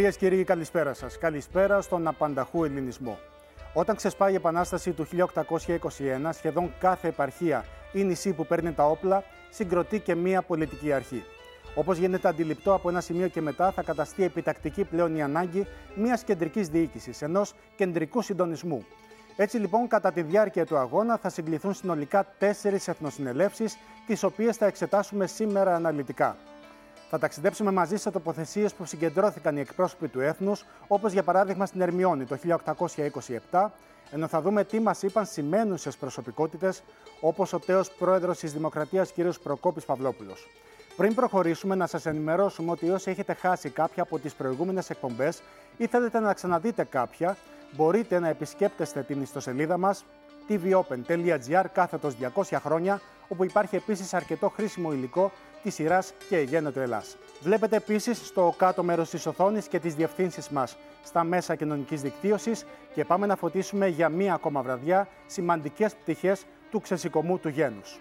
Κυρίες και κύριοι, καλησπέρα σας. Καλησπέρα στον απανταχού ελληνισμό. Όταν ξεσπάει η Επανάσταση του 1821, σχεδόν κάθε επαρχία ή νησί που παίρνει τα όπλα συγκροτεί και μία πολιτική αρχή. Όπως γίνεται αντιληπτό από ένα σημείο και μετά, θα καταστεί επιτακτική πλέον η ανάγκη μια κεντρικής διοίκησης, ενός κεντρικού συντονισμού. Έτσι λοιπόν, κατά τη διάρκεια του αγώνα θα συγκληθούν συνολικά τέσσερις εθνοσυνελεύσεις, τις οποίες θα εξετάσουμε σήμερα αναλυτικά. Θα ταξιδέψουμε μαζί σε τοποθεσίες που συγκεντρώθηκαν οι εκπρόσωποι του έθνους, όπως για παράδειγμα στην Ερμιόνη το 1827, ενώ θα δούμε τι μας είπαν σημαίνουσες προσωπικότητες, όπως ο τέος πρόεδρος της Δημοκρατίας κ. Προκόπης Παυλόπουλος. Πριν προχωρήσουμε, να σας ενημερώσουμε ότι όσοι έχετε χάσει κάποια από τις προηγούμενες εκπομπές ή θέλετε να ξαναδείτε κάποια, μπορείτε να επισκέπτεστε την ιστοσελίδα μας tvopen.gr κάθετος 200 χρόνια, όπου υπάρχει επίσης αρκετό χρήσιμο υλικό της σειράς και γένετο Ελλάς. Βλέπετε επίσης στο κάτω μέρος της οθόνης και τις διευθύνσεις μας στα μέσα κοινωνικής δικτύωσης και πάμε να φωτίσουμε για μία ακόμα βραδιά σημαντικές πτυχές του ξεσηκωμού του γένους.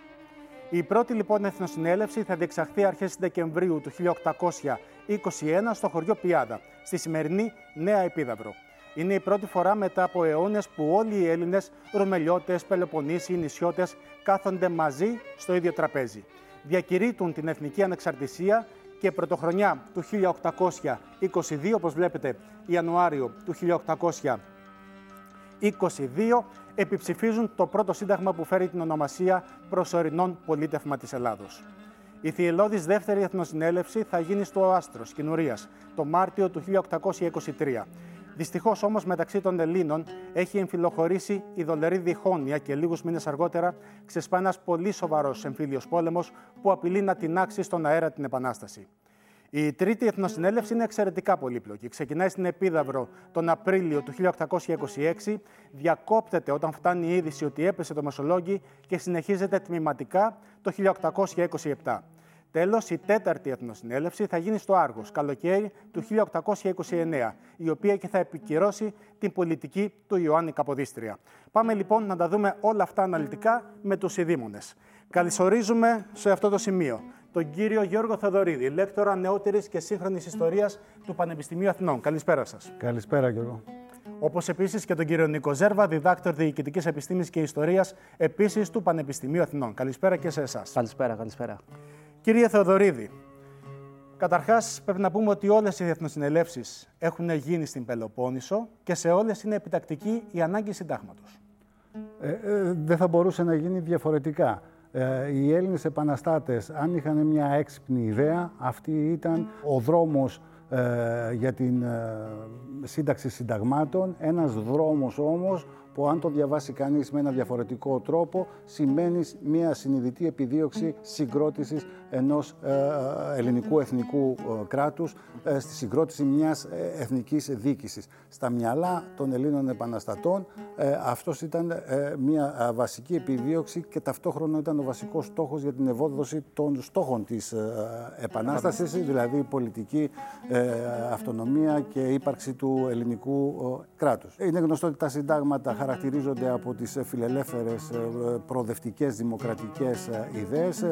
Η πρώτη λοιπόν εθνοσυνέλευση θα διεξαχθεί αρχές Δεκεμβρίου του 1821 στο χωριό Πιάδα, στη σημερινή Νέα Επίδαυρο. Είναι η πρώτη φορά μετά από αιώνες που όλοι οι Έλληνες, Ρωμελιώτες, Πελοποννήσιοι, νησιώτες κάθονται μαζί στο ίδιο τραπέζι. Διακηρύττουν την εθνική ανεξαρτησία και πρωτοχρονιά του 1822, όπως βλέπετε Ιανουάριο του 1822, επιψηφίζουν το πρώτο σύνταγμα που φέρει την ονομασία Προσωρινών Πολίτευμα της Ελλάδος. Η θυελώδης δεύτερη εθνοσυνέλευση θα γίνει στο Άστρος Κινουρίας το Μάρτιο του 1823. Δυστυχώς όμως μεταξύ των Ελλήνων έχει εμφυλοχωρήσει η δολερή διχόνοια και λίγους μήνες αργότερα ξεσπά ένας πολύ σοβαρός εμφύλιος πόλεμος που απειλεί να τεινάξει στον αέρα την Επανάσταση. Η τρίτη εθνοσυνέλευση είναι εξαιρετικά πολύπλοκη. Ξεκινάει στην Επίδαυρο τον Απρίλιο του 1826, διακόπτεται όταν φτάνει η είδηση ότι έπεσε το Μεσολόγγι και συνεχίζεται τμηματικά το 1827. Τέλος, η τέταρτη εθνοσυνέλευση θα γίνει στο Άργος, καλοκαίρι του 1829, η οποία και θα επικυρώσει την πολιτική του Ιωάννη Καποδίστρια. Πάμε λοιπόν να τα δούμε όλα αυτά αναλυτικά με τους ειδήμονες. Καλησορίζουμε σε αυτό το σημείο τον κύριο Γιώργο Θεοδωρίδη, λέκτορα νεότερης και σύγχρονης ιστορίας του Πανεπιστημίου Αθηνών. Καλησπέρα σας. Καλησπέρα Γιώργο. Όπως επίσης και τον κύριο Νίκο Ζέρβα, διδάκτορ Διοικητικής Επιστήμης και Ιστορίας, επίσης του Πανεπιστημίου Αθηνών. Καλησπέρα και σε εσάς. Καλησπέρα, καλησπέρα. Κύριε Θεοδωρίδη, καταρχάς πρέπει να πούμε ότι όλες οι εθνοσυνελεύσεις έχουν γίνει στην Πελοπόννησο και σε όλες είναι επιτακτική η ανάγκη συντάγματος. Ε, ε, δεν θα μπορούσε να γίνει διαφορετικά. Ε, οι Έλληνες επαναστάτες, αν είχαν μια έξυπνη ιδέα, αυτή ήταν ο δρόμος ε, για την ε, σύνταξη συνταγμάτων, ένας δρόμος όμως που αν το διαβάσει κανείς με ένα διαφορετικό τρόπο σημαίνει μια συνειδητή επιδίωξη συγκρότησης ενός ε, ελληνικού εθνικού ε, κράτους ε, στη συγκρότηση μιας εθνικής δίκησης. Στα μυαλά των Ελλήνων επαναστατών αυτός ήταν μια βασική επιδίωξη και ταυτόχρονα ήταν ο βασικός στόχος για την ευόδοση των στόχων της Επανάστασης, δηλαδή πολιτική αυτονομία και ύπαρξη του ελληνικού κράτους. Είναι γνωστό ότι τα συντάγματα χαρακτηρίζονται από τις φιλελεύθερες προοδευτικές δημοκρατικές ιδέες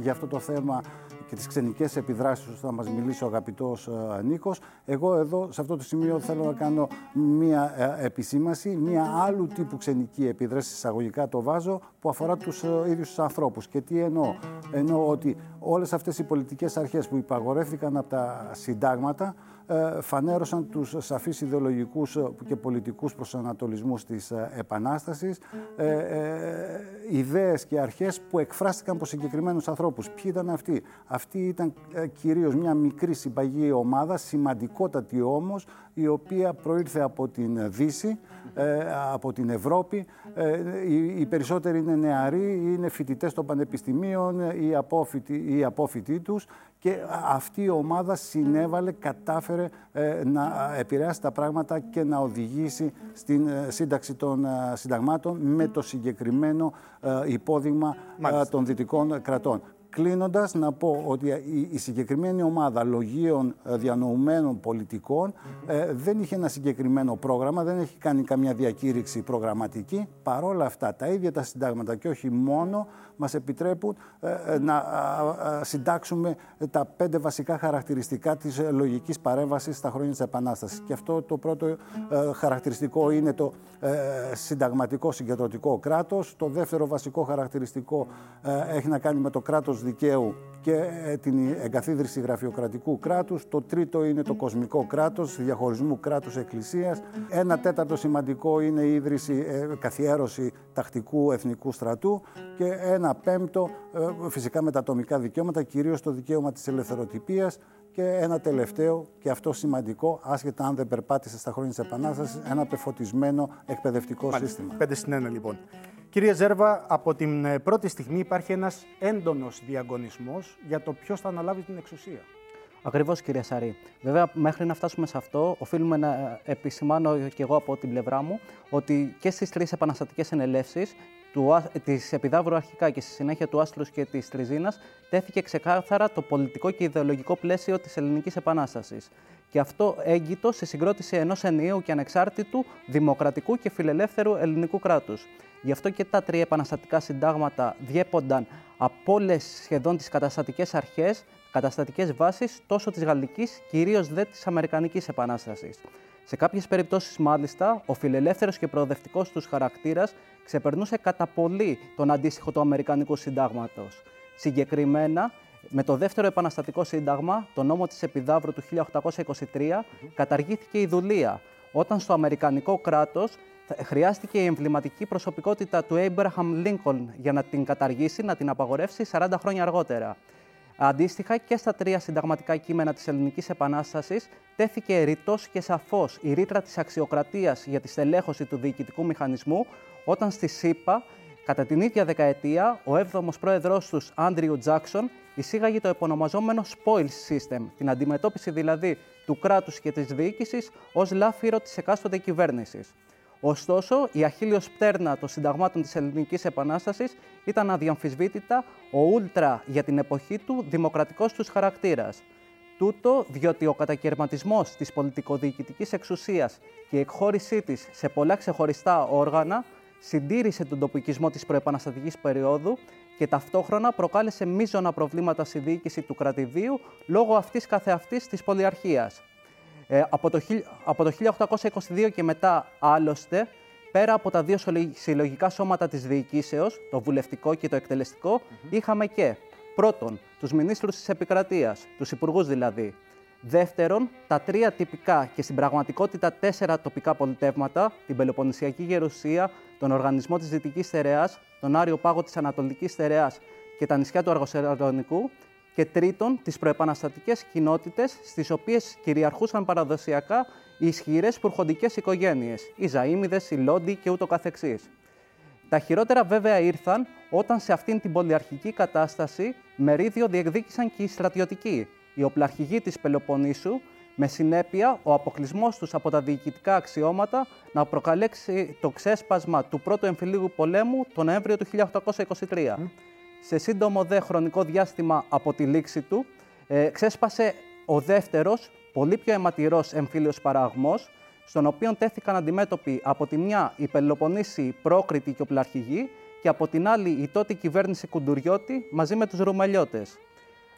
για αυτό το θέμα και τις ξενικές επιδράσεις που θα μας μιλήσει ο αγαπητός ε, Νίκος. Εγώ εδώ σε αυτό το σημείο θέλω να κάνω μία ε, επισήμαση, μία άλλου τύπου ξενική επίδραση, εισαγωγικά το βάζω, που αφορά τους ε, ίδιους τους ανθρώπους. Και τι εννοώ; Εννοώ ότι όλες αυτές οι πολιτικές αρχές που υπαγορεύτηκαν από τα συντάγματα ε, φανέρωσαν τους σαφείς ιδεολογικούς ε, και πολιτικούς προσανατολισμούς της ε, Επανάστασης, ιδέες και αρχές που εκφράστηκαν από συγκεκριμένους ανθρώπους. Ποιοι ήταν αυτοί; Αυτοί ήταν κυρίως μια μικρή συμπαγή ομάδα, σημαντικότατη όμως, η οποία προήλθε από την Δύση, από την Ευρώπη. Οι περισσότεροι είναι νεαροί, είναι φοιτητές των πανεπιστημίων, οι απόφοιτοι, οι απόφοιτοι τους και αυτή η ομάδα συνέβαλε, κατάφερε ε, να επηρεάσει τα πράγματα και να οδηγήσει στην ε, σύνταξη των ε, συνταγμάτων με το συγκεκριμένο υπόδειγμα των δυτικών κρατών. Κλείνοντας, να πω ότι η συγκεκριμένη ομάδα λογίων ε, διανοουμένων πολιτικών ε, δεν είχε ένα συγκεκριμένο πρόγραμμα, δεν έχει κάνει καμιά διακήρυξη προγραμματική. Παρόλα αυτά, τα ίδια τα συντάγματα και όχι μόνο μας επιτρέπουν ε, να συντάξουμε τα πέντε βασικά χαρακτηριστικά της λογικής παρέμβασης στα χρόνια της Επανάστασης. Και αυτό το πρώτο χαρακτηριστικό είναι το συνταγματικό συγκεντρωτικό κράτος. Το δεύτερο βασικό χαρακτηριστικό έχει να κάνει με το κράτος δικαίου και ε, την εγκαθίδρυση γραφειοκρατικού κράτους. Το τρίτο είναι το κοσμικό κράτος, διαχωρισμού κράτους-εκκλησίας. Ένα τέταρτο σημαντικό είναι η ίδρυση, ε, καθιέρωση τακτικού εθνικού στρατού. Και ένα πέμπτο, ε, φυσικά με τα ατομικά δικαιώματα, κυρίως το δικαίωμα της ελευθεροτυπίας. Και ένα τελευταίο, και αυτό σημαντικό, άσχετα αν δεν περπάτησε στα χρόνια της Επανάστασης, ένα πεφωτισμένο εκπαιδευτικό σύστημα. Πέντε στην ένα λοιπόν. Κύριε Ζέρβα, από την ε, πρώτη στιγμή υπάρχει ένας έντονος διαγωνισμός για το ποιος θα αναλάβει την εξουσία. Ακριβώς κύριε Σαρή. Βέβαια μέχρι να φτάσουμε σε αυτό οφείλουμε να επισημάνω και εγώ από την πλευρά μου ότι και στις τρεις επαναστατικές ενελεύσεις του, της Επιδαύρου αρχικά και στη συνέχεια του Άστρους και της Τριζίνας τέθηκε ξεκάθαρα το πολιτικό και ιδεολογικό πλαίσιο της Ελληνικής Επανάστασης. Και αυτό έγκυτο σε συγκρότηση ενός ενιαίου και ανεξάρτητου, δημοκρατικού και φιλελεύθερου ελληνικού κράτους. Γι' αυτό και τα τρία επαναστατικά συντάγματα διέπονταν από όλες σχεδόν τις καταστατικές αρχές, καταστατικές βάσεις τόσο της Γαλλικής, κυρίως δε της Αμερικανικής Επανάστασης. Σε κάποιες περιπτώσεις, μάλιστα, ο φιλελεύθερος και προοδευτικός τους χαρακτήρας ξεπερνούσε κατά πολύ τον αντίστοιχο του Αμερικανικού Συντάγματος. Συγκεκριμένα, με το δεύτερο επαναστατικό σύνταγμα, το νόμο της Επιδαύρου του 1823, καταργήθηκε η δουλεία, όταν στο Αμερικανικό κράτος χρειάστηκε η εμβληματική προσωπικότητα του Abraham Lincoln για να την καταργήσει, να την απαγορεύσει 40 χρόνια αργότερα. Αντίστοιχα και στα τρία συνταγματικά κείμενα της Ελληνικής Επανάστασης τέθηκε ρητός και σαφώς η ρήτρα της αξιοκρατίας για τη στελέχωση του διοικητικού μηχανισμού όταν στη ΣΥΠΑ κατά την ίδια δεκαετία ο 7ος πρόεδρος τους Άντριου Τζάξον εισήγαγε το επωνομαζόμενο spoil system, την αντιμετώπιση δηλαδή του κράτους και της διοίκησης ως λάφυρο της εκάστοτε κυβέρνησης. Ωστόσο, η αχίλιος πτέρνα των συνταγμάτων της Ελληνικής Επανάστασης ήταν αδιαμφισβήτητα ο ούλτρα για την εποχή του δημοκρατικός τους χαρακτήρας. Τούτο διότι ο κατακαιρματισμός της πολιτικοδιοικητικής εξουσίας και η εκχώρησή της σε πολλά ξεχωριστά όργανα συντήρησε τον τοπικισμό της προεπαναστατικής περίοδου και ταυτόχρονα προκάλεσε μείζωνα προβλήματα στη διοίκηση του κρατηδίου λόγω αυτής καθεαυτής της πολυαρχίας. Ε, από, το, από το 1822 και μετά, άλλωστε, πέρα από τα δύο συλλογικά σώματα της διοικήσεως, το βουλευτικό και το εκτελεστικό, είχαμε και πρώτον, τους μηνύστρους της επικρατείας, τους υπουργούς δηλαδή. Δεύτερον, τα τρία τυπικά και στην πραγματικότητα τέσσερα τοπικά πολιτεύματα, την Πελοποννησιακή Γερουσία, τον Οργανισμό της Δυτικής Στερεάς, τον Άριο Πάγο της Ανατολικής Στερεάς και τα νησιά του Αργοσερονικού, και τρίτον τις προεπαναστατικές κοινότητες στις οποίες κυριαρχούσαν παραδοσιακά οι ισχυρές πουρχοντικές οικογένειες, οι Ζαΐμιδες, οι Λόντιοι και ούτω καθεξής. Τα χειρότερα βέβαια ήρθαν όταν σε αυτήν την πολυαρχική κατάσταση μερίδιο διεκδίκησαν και οι στρατιωτικοί, οι οπλαρχηγοί της Πελοποννήσου, με συνέπεια ο αποκλεισμός τους από τα διοικητικά αξιώματα να προκαλέσει το ξέσπασμα του πρώτου εμφυλίου πολέμου τον Νοέμβριο του 1823 σε σύντομο δε χρονικό διάστημα από τη λήξη του, ε, ξέσπασε ο δεύτερος, πολύ πιο αιματηρός εμφύλιος παραγμός, στον οποίο τέθηκαν αντιμέτωποι από τη μια η Πελοποννήσι πρόκριτη και οπλαρχηγή και από την άλλη η τότε κυβέρνηση Κουντουριώτη μαζί με τους Ρουμελιώτες.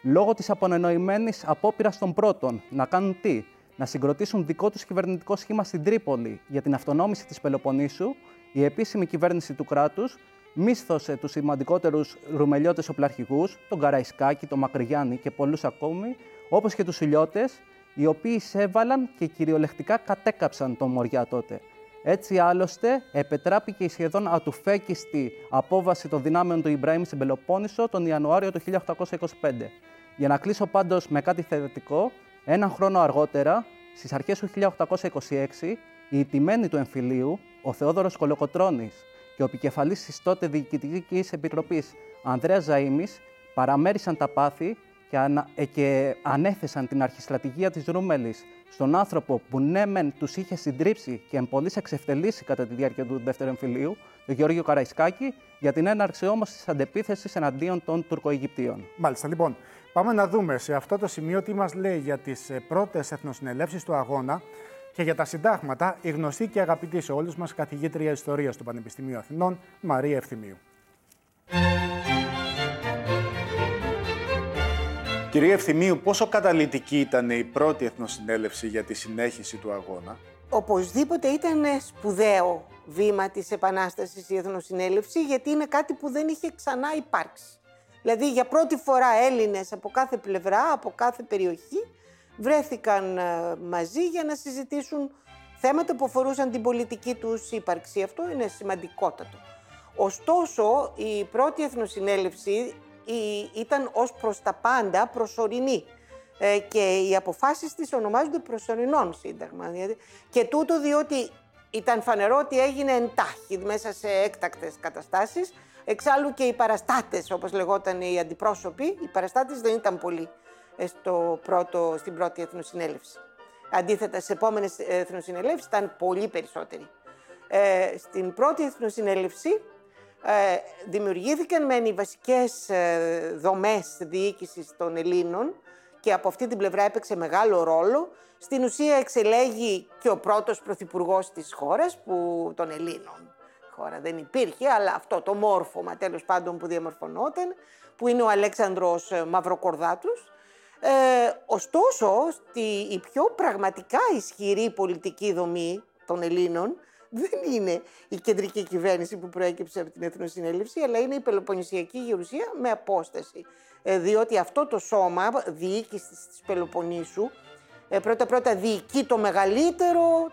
Λόγω της απονενοημένης απόπειρας των πρώτων να κάνουν τι, να συγκροτήσουν δικό τους κυβερνητικό σχήμα στην Τρίπολη για την αυτονόμηση της Πελοποννήσου, η επίσημη κυβέρνηση του κράτους μίσθωσε τους σημαντικότερους ρουμελιώτες οπλαρχηγούς, τον Καραϊσκάκη, τον Μακρυγιάννη και πολλούς ακόμη, όπως και τους Ηλιώτες, οι οποίοι εισέβαλαν και κυριολεκτικά κατέκαψαν τον Μοριά τότε. Έτσι, άλλωστε, επετράπηκε η σχεδόν ατουφέκιστη απόβαση των δυνάμεων του Ιμπραήμ στην Πελοπόννησο τον Ιανουάριο του 1825. Για να κλείσω πάντως με κάτι θετικό, έναν χρόνο αργότερα, στις αρχές του 1826, η ηττημένη του εμφυλίου, ο Θεόδωρος Κολοκοτρώνης, και ο επικεφαλής της τότε Διοικητικής Επιτροπής Ανδρέας Ζαΐμης παραμέρισαν τα πάθη και, ανα... Ε, και ανέθεσαν την αρχιστρατηγία της Ρούμελης στον άνθρωπο που ναι μεν τους είχε συντρίψει και εμπολής εξευτελίσει κατά τη διάρκεια του δεύτερου εμφυλίου, Γεώργιο Καραϊσκάκη, για την έναρξη όμως της αντεπίθεσης εναντίον των Τουρκοαιγυπτίων. Μάλιστα, λοιπόν, πάμε να δούμε σε αυτό το σημείο τι μας λέει για τις ε, πρώτες εθνοσυνελεύσεις του αγώνα και για τα συντάγματα η γνωστή και αγαπητή σε όλους μας καθηγήτρια Ιστορίας του Πανεπιστημίου Αθηνών, Μαρία Ευθυμίου. Κυρία Ευθυμίου, πόσο καταλητική ήταν η πρώτη εθνοσυνέλευση για τη συνέχιση του αγώνα; Οπωσδήποτε ήταν σπουδαίο βήμα της Επανάστασης η Εθνοσυνέλευση, γιατί είναι κάτι που δεν είχε ξανά υπάρξει. Δηλαδή για πρώτη φορά Έλληνες από κάθε πλευρά, από κάθε περιοχή, βρέθηκαν ε, μαζί για να συζητήσουν θέματα που αφορούσαν την πολιτική τους ύπαρξη. Αυτό είναι σημαντικότατο. Ωστόσο, η πρώτη Εθνοσυνέλευση ήταν ως προς τα πάντα προσωρινή ε, και οι αποφάσεις της ονομάζονται προσωρινών σύνταγμα. Και τούτο διότι ήταν φανερό ότι έγινε εντάχει μέσα σε έκτακτες καταστάσεις. Εξάλλου και οι παραστάτες, όπως λεγόταν οι αντιπρόσωποι, οι παραστάτες δεν ήταν πολλοί ε, στο πρώτο, στην πρώτη Εθνοσυνέλευση. Αντίθετα, σε επόμενες Εθνοσυνελεύσεις ήταν πολύ περισσότεροι. Ε, στην πρώτη Εθνοσυνέλευση ε, δημιουργήθηκαν μεν οι βασικές ε, δομές διοίκησης των Ελλήνων και από αυτή την πλευρά έπαιξε μεγάλο ρόλο. Στην ουσία εξελέγει και ο πρώτος πρωθυπουργός της χώρας, που, των Ελλήνων. Η χώρα δεν υπήρχε, αλλά αυτό το μόρφωμα τέλος πάντων που διαμορφωνόταν, που είναι ο Αλέξανδρος ε, Μαυροκορδάτους. Ε, ωστόσο, στη, η πιο πραγματικά ισχυρή πολιτική δομή των Ελλήνων δεν είναι η κεντρική κυβέρνηση που προέκυψε από την Εθνοσυνέλευση, αλλά είναι η Πελοποννησιακή Γερουσία με απόσταση. Ε, διότι αυτό το σώμα διοίκησης της Πελοποννήσου ε, πρώτα-πρώτα διοικεί το μεγαλύτερο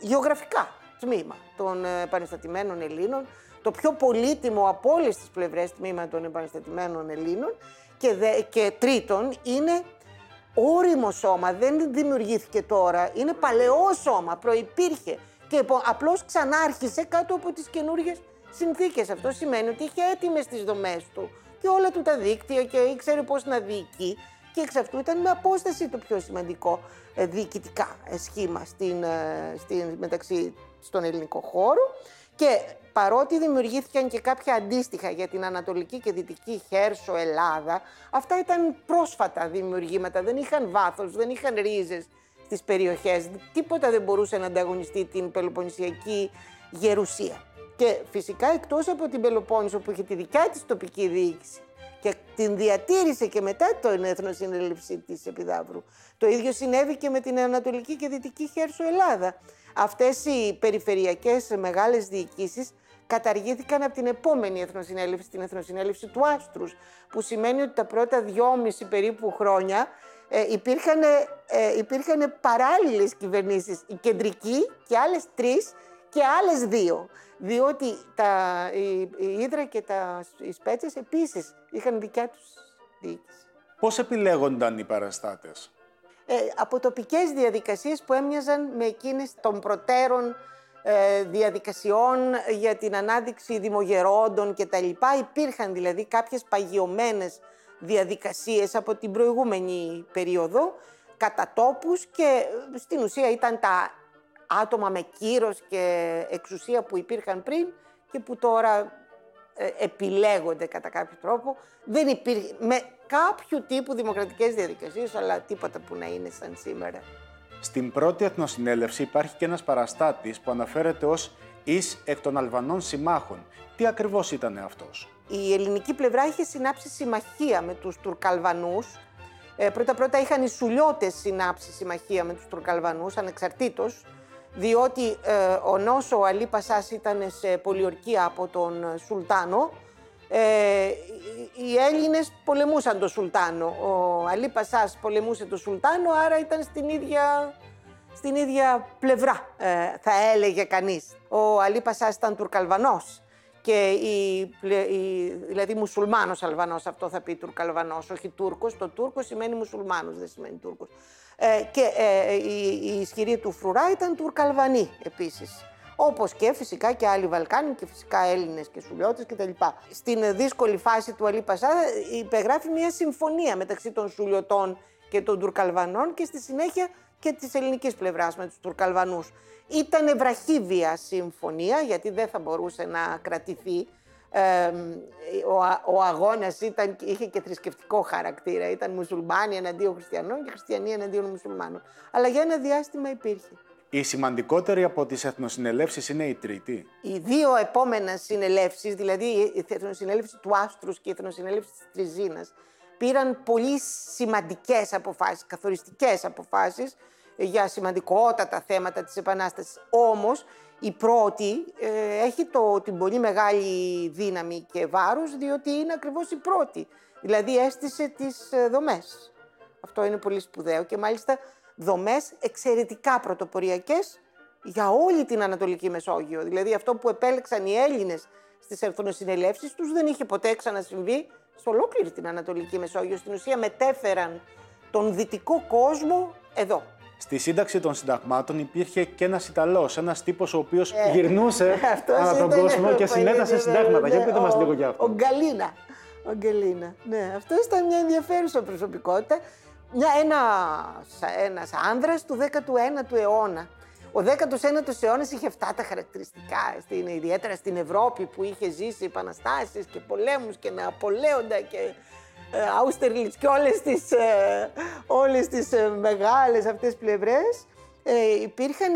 γεωγραφικά τμήμα των επανεστατημένων Ελλήνων, το πιο πολύτιμο από όλες τις πλευρές τμήμα των επανεστατημένων Ελλήνων και, και τρίτον είναι όριμο σώμα, δεν δημιουργήθηκε τώρα, είναι παλαιό σώμα, προϋπήρχε. Και απλώς ξανάρχισε κάτω από τις καινούργιες συνθήκες. Αυτό σημαίνει ότι είχε έτοιμες τις δομές του και όλα του τα δίκτυα και ήξερε πώς να διοικεί. Και εξ αυτού ήταν με απόσταση το πιο σημαντικό ε, διοικητικά ε, σχήμα στην, ε, στην, μεταξύ στον ελληνικό χώρο. Και παρότι δημιουργήθηκαν και κάποια αντίστοιχα για την Ανατολική και Δυτική Χέρσο Ελλάδα, αυτά ήταν πρόσφατα δημιουργήματα, δεν είχαν βάθος, δεν είχαν ρίζες στις περιοχές. Τίποτα δεν μπορούσε να ανταγωνιστεί την Πελοποννησιακή γερουσία. Και φυσικά εκτός από την Πελοπόννησο που είχε τη δικιά της τοπική διοίκηση και την διατήρησε και μετά το Εθνοσυνέλευση της Επιδαύρου. Το ίδιο συνέβη και με την Ανατολική και Δυτική Χέρσο Ελλάδα. Αυτές οι περιφερειακές μεγάλες διοικήσεις καταργήθηκαν από την επόμενη Εθνοσυνέλευση, την Εθνοσυνέλευση του Άστρους, που σημαίνει ότι τα πρώτα δυόμιση περίπου χρόνια ε, υπήρχαν, ε, υπήρχαν παράλληλες κυβερνήσεις, η κεντρική και άλλες τρεις και άλλες δύο. Διότι τα, η, η Ήδρα και τα, οι Σπέτσες επίσης είχαν δικιά τους διοίκηση. Πώς επιλέγονταν οι παραστάτες; Ε, από τοπικές διαδικασίες που έμοιαζαν με εκείνες των προτέρων ε, διαδικασιών για την ανάδειξη δημογερόντων κτλ. Υπήρχαν δηλαδή κάποιες παγιωμένες διαδικασίες από την προηγούμενη περίοδο, κατά τόπους και ε, στην ουσία ήταν τα άτομα με κύρος και εξουσία που υπήρχαν πριν και που τώρα ε, επιλέγονται κατά κάποιο τρόπο. Δεν υπήρχε με κάποιο τύπου δημοκρατικές διαδικασίες, αλλά τίποτα που να είναι σαν σήμερα. Στην πρώτη εθνοσυνέλευση υπάρχει και ένας παραστάτης που αναφέρεται ως «εις εκ των Αλβανών συμμάχων». Τι ακριβώς ήταν αυτός; Η ελληνική πλευρά είχε συνάψει συμμαχία με τους Τουρκαλβανούς. Ε, πρώτα-πρώτα είχαν οι Σουλιώτες συνάψει συμμαχία με τους Τουρκαλβανούς, ανεξαρτήτως, διότι ε, ο νόσο ο Αλή Πασάς ήταν σε πολιορκία από τον Σουλτάνο. Ε, οι Έλληνες πολεμούσαν τον Σουλτάνο. Ο Αλή Πασάς πολεμούσε τον Σουλτάνο, άρα ήταν στην ίδια, στην ίδια πλευρά, ε, θα έλεγε κανείς. Ο Αλή Πασάς ήταν Τουρκαλβανός και η, η, δηλαδή μουσουλμάνος Αλβανός, αυτό θα πει Τουρκαλβανός, όχι Τούρκος. Το Τούρκος σημαίνει μουσουλμάνος, δεν σημαίνει Τούρκος. Ε, και ε, η, η ισχυρή του φρουρά ήταν Τουρκαλβανή επίσης. Όπως και φυσικά και άλλοι Βαλκάνοι και φυσικά Έλληνες και Σουλιώτες κτλ. Στην δύσκολη φάση του Αλή Πασά υπεγράφει μια συμφωνία μεταξύ των Σουλιωτών και των Τουρκαλβανών και στη συνέχεια και της ελληνικής πλευράς με τους Τουρκαλβανούς. Ήταν βραχύβια συμφωνία, γιατί δεν θα μπορούσε να κρατηθεί. Ε, ο, ο αγώνας ήταν, είχε και θρησκευτικό χαρακτήρα. Ήταν μουσουλμάνοι εναντίον χριστιανών και χριστιανοί εναντίον μουσουλμάνων. Αλλά για ένα διάστημα υπήρχε. Η σημαντικότερη από τις εθνοσυνελεύσεις είναι η τρίτη. Οι δύο επόμενες συνελεύσεις, δηλαδή η εθνοσυνέλευση του Άστρους και η εθνοσυνέλευση της Τριζίνας, πήραν πολύ σημαντικές αποφάσεις, καθοριστικές αποφάσεις για σημαντικότατα θέματα της Επανάστασης. Όμως η πρώτη ε, έχει το, την πολύ μεγάλη δύναμη και βάρος διότι είναι ακριβώς η πρώτη. Δηλαδή έστησε τις ε, δομές. Αυτό είναι πολύ σπουδαίο και μάλιστα δομές εξαιρετικά πρωτοποριακές για όλη την Ανατολική Μεσόγειο. Δηλαδή αυτό που επέλεξαν οι Έλληνες στις εθνοσυνελεύσεις τους δεν είχε ποτέ ξανασυμβεί σε ολόκληρη την Ανατολική Μεσόγειο. Στην ουσία μετέφεραν τον δυτικό κόσμο εδώ. Στη σύνταξη των συνταγμάτων υπήρχε και ένας Ιταλός, ένας τύπος ο οποίος ε, γυρνούσε ανά τον κόσμο και συνέτασε συντάγματα. Ναι, Για πείτε μας λίγο για αυτό. Ο Γκαλίνα. Ο Γκαλίνα. Ναι, αυτός ήταν μια ενδιαφέρουσα προσωπικότητα. Μια, ένας, ένας άνδρας του 19ου αιώνα. Ο 19ος αιώνας είχε αυτά τα χαρακτηριστικά, στην, ιδιαίτερα στην Ευρώπη που είχε ζήσει επαναστάσεις και πολέμους και Νεαπολέοντα και ε, και όλες τις, ε, όλες τις ε, μεγάλες αυτές πλευρές ε, υπήρχαν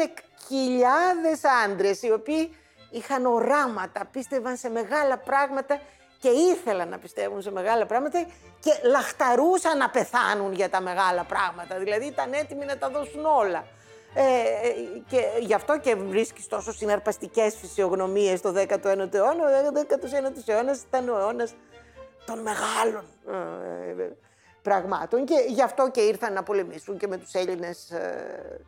χιλιάδες άντρες οι οποίοι είχαν οράματα, πίστευαν σε μεγάλα πράγματα και ήθελαν να πιστεύουν σε μεγάλα πράγματα και λαχταρούσαν να πεθάνουν για τα μεγάλα πράγματα. Δηλαδή ήταν έτοιμοι να τα δώσουν όλα. Ε, και γι' αυτό και βρίσκεις τόσο συναρπαστικές φυσιογνωμίες το 19ο αιώνα. Ο 19ο αιώνας ήταν ο αιώνας των μεγάλων ε, ε, πραγμάτων και γι' αυτό και ήρθαν να πολεμήσουν και με τους Έλληνες ε,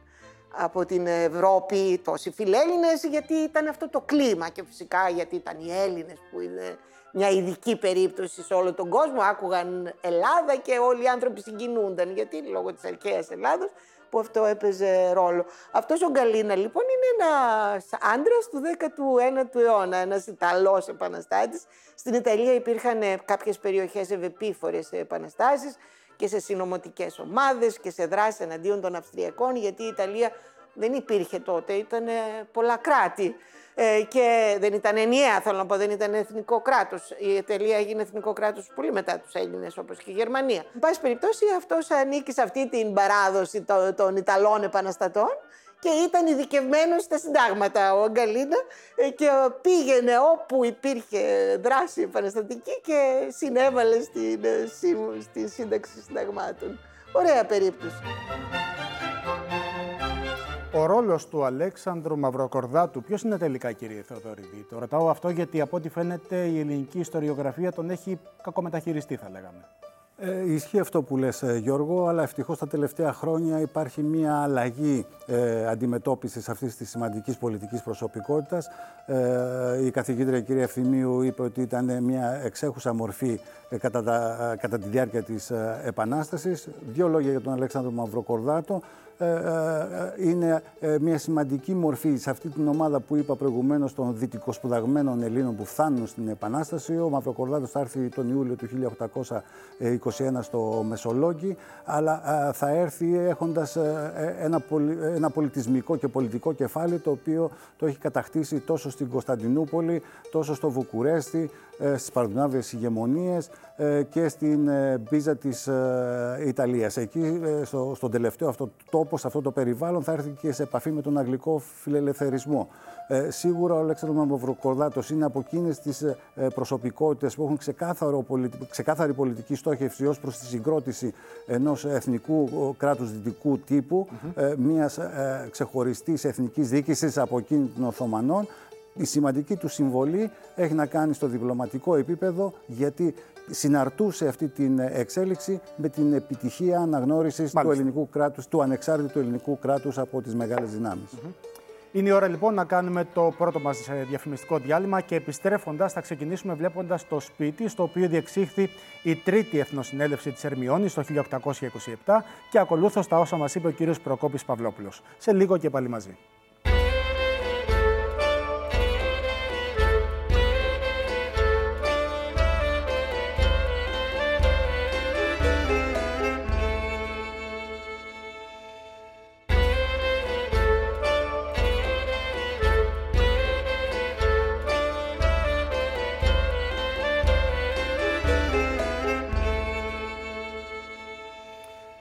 από την Ευρώπη τόσοι φιλέλληνες γιατί ήταν αυτό το κλίμα και φυσικά γιατί ήταν οι Έλληνες που είναι μια ειδική περίπτωση σε όλο τον κόσμο άκουγαν Ελλάδα και όλοι οι άνθρωποι συγκινούνταν γιατί λόγω της αρχαίας Ελλάδος που αυτό έπαιζε ρόλο. Αυτός ο Γκαλίνα λοιπόν είναι ένας άντρας του 19ου αιώνα, ένας Ιταλός επαναστάτης. Στην Ιταλία υπήρχαν κάποιες περιοχές ευεπίφορες σε επαναστάσεις και σε συνωμοτικές ομάδες και σε δράσεις εναντίον των Αυστριακών, γιατί η Ιταλία δεν υπήρχε τότε, ήταν πολλά κράτη. Ε, και δεν ήταν ενιαία, θέλω να πω, δεν ήταν εθνικό κράτος. Η Ιταλία έγινε εθνικό κράτος πολύ μετά τους Έλληνες, όπως και η Γερμανία. Εν πάση περιπτώσει, αυτός ανήκει σε αυτή την παράδοση των Ιταλών επαναστατών και ήταν ειδικευμένο στα συντάγματα ο Αγκαλίνα ε, και πήγαινε όπου υπήρχε δράση επαναστατική και συνέβαλε στην, ε, στη σύνταξη συνταγμάτων. Ωραία περίπτωση. Ο ρόλος του Αλέξανδρου Μαυροκορδάτου, ποιος είναι τελικά, κύριε Θεοδωρίδη. Το ρωτάω αυτό γιατί από ό,τι φαίνεται η ελληνική ιστοριογραφία τον έχει κακομεταχειριστεί, θα λέγαμε. Ε, ισχύει αυτό που λες ε, Γιώργο, αλλά ευτυχώς τα τελευταία χρόνια υπάρχει μια αλλαγή ε, αντιμετώπισης αυτής της σημαντικής πολιτικής προσωπικότητας. Ε, η καθηγήτρια κυρία Ευθυμίου είπε ότι ήταν μια εξέχουσα μορφή ε, κατά, τα, κατά τη διάρκεια της Επανάστασης. Δύο λόγια για τον Αλέξανδρο Μαυροκορδάτο. Ε, ε, ε, είναι μια σημαντική μορφή σε αυτή την ομάδα που είπα προηγουμένως των δυτικοσπουδαγμένων Ελλήνων που φτάνουν στην Επανάσταση. Ο Μαυροκορδάτος θα έρθει τον Ιούλιο του 1821 στο Μεσολόγγι, αλλά θα έρθει έχοντας ένα, ένα πολιτισμικό και πολιτικό κεφάλαιο το οποίο το έχει κατακτήσει τόσο στην Κωνσταντινούπολη, τόσο στο Βουκουρέστι, στις παραδεινάβιες ηγεμονίες και στην μπίζα της Ιταλίας. Εκεί, στο, στον τελευταίο αυτό τόπο, σε αυτό το περιβάλλον, θα έρθει και σε επαφή με τον αγγλικό φιλελευθερισμό. Ε, σίγουρα ο Αλέξανδρος Μαυροκορδάτος είναι από εκείνες τις ε, προσωπικότητες που έχουν ξεκάθαρο, ξεκάθαρη πολιτική στόχευση ως προς τη συγκρότηση ενός εθνικού κράτους δυτικού τύπου, mm-hmm. ε, μιας ε, ξεχωριστής εθνικής διοίκησης από εκείνη των Οθωμανών, η σημαντική του συμβολή έχει να κάνει στο διπλωματικό επίπεδο γιατί συναρτούσε αυτή την εξέλιξη με την επιτυχία αναγνώρισης του ελληνικού κράτους, του ανεξάρτητου ελληνικού κράτους από τις μεγάλες δυνάμεις. Είναι η ώρα λοιπόν να κάνουμε το πρώτο μας ε, διαφημιστικό διάλειμμα και επιστρέφοντας θα ξεκινήσουμε βλέποντας το σπίτι στο οποίο διεξήχθη η τρίτη εθνοσυνέλευση της Ερμιώνης το 1827 και ακολούθως τα όσα μας είπε ο κύριος Προκόπης Παυλόπουλος. Σε λίγο και πάλι μαζί.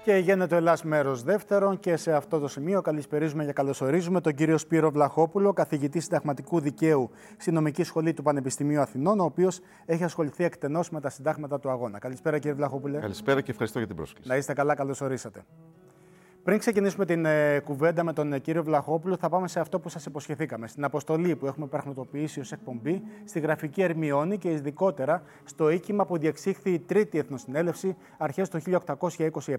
Και γίνεται το Ελλάς μέρος δεύτερον και σε αυτό το σημείο καλησπερίζουμε και καλωσορίζουμε τον κύριο Σπύρο Βλαχόπουλο, καθηγητή συνταγματικού δικαίου στη Νομική Σχολή του Πανεπιστημίου Αθηνών, ο οποίος έχει ασχοληθεί εκτενώς με τα συντάγματα του αγώνα. Καλησπέρα κύριε Βλαχόπουλε. Καλησπέρα και ευχαριστώ για την πρόσκληση. Να είστε καλά, καλώ ορίσατε. Πριν ξεκινήσουμε την ε, κουβέντα με τον ε, κύριο Βλαχόπουλο, θα πάμε σε αυτό που σας υποσχεθήκαμε. Στην αποστολή που έχουμε πραγματοποιήσει ως εκπομπή στη γραφική Ερμιόνη και ειδικότερα στο οίκημα που διεξήχθη η Τρίτη Εθνοσυνέλευση αρχές του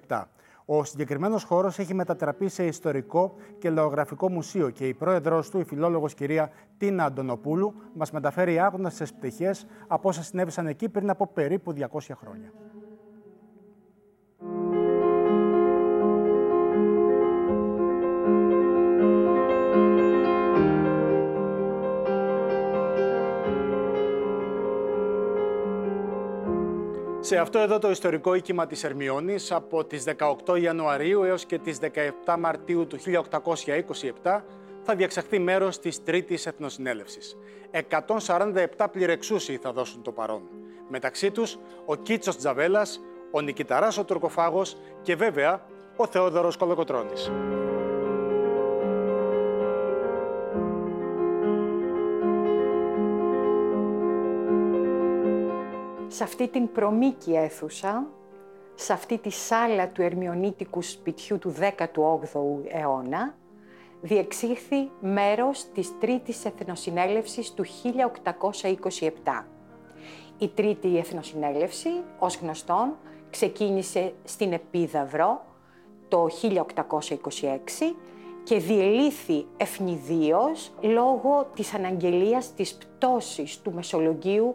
1827. Ο συγκεκριμένος χώρος έχει μετατραπεί σε ιστορικό και λαογραφικό μουσείο και η πρόεδρός του, η φιλόλογος κυρία Τίνα Αντωνοπούλου, μας μεταφέρει άγνωστες πτυχές από όσα συνέβησαν εκεί πριν από περίπου 200 χρόνια. Σε αυτό εδώ το ιστορικό οίκημα της Ερμιώνης από τις 18 Ιανουαρίου έως και τις 17 Μαρτίου του 1827 θα διεξαχθεί μέρος της Τρίτης Εθνοσυνέλευσης. 147 πληρεξούσιοι θα δώσουν το παρόν. Μεταξύ τους ο Κίτσος Τζαβέλας, ο Νικηταράς ο Τουρκοφάγος και βέβαια ο Θεόδωρος Κολοκοτρώνης. Σε αυτή την προμήκη αίθουσα, σε αυτή τη σάλα του ερμιονίτικου σπιτιού του 18ου αιώνα, διεξήχθη μέρος της Τρίτης Εθνοσυνέλευσης του 1827. Η Τρίτη Εθνοσυνέλευση, ως γνωστόν, ξεκίνησε στην Επίδαυρο το 1826 και διελήθη ευνηδίως λόγω της αναγγελίας της πτώσης του Μεσολογγίου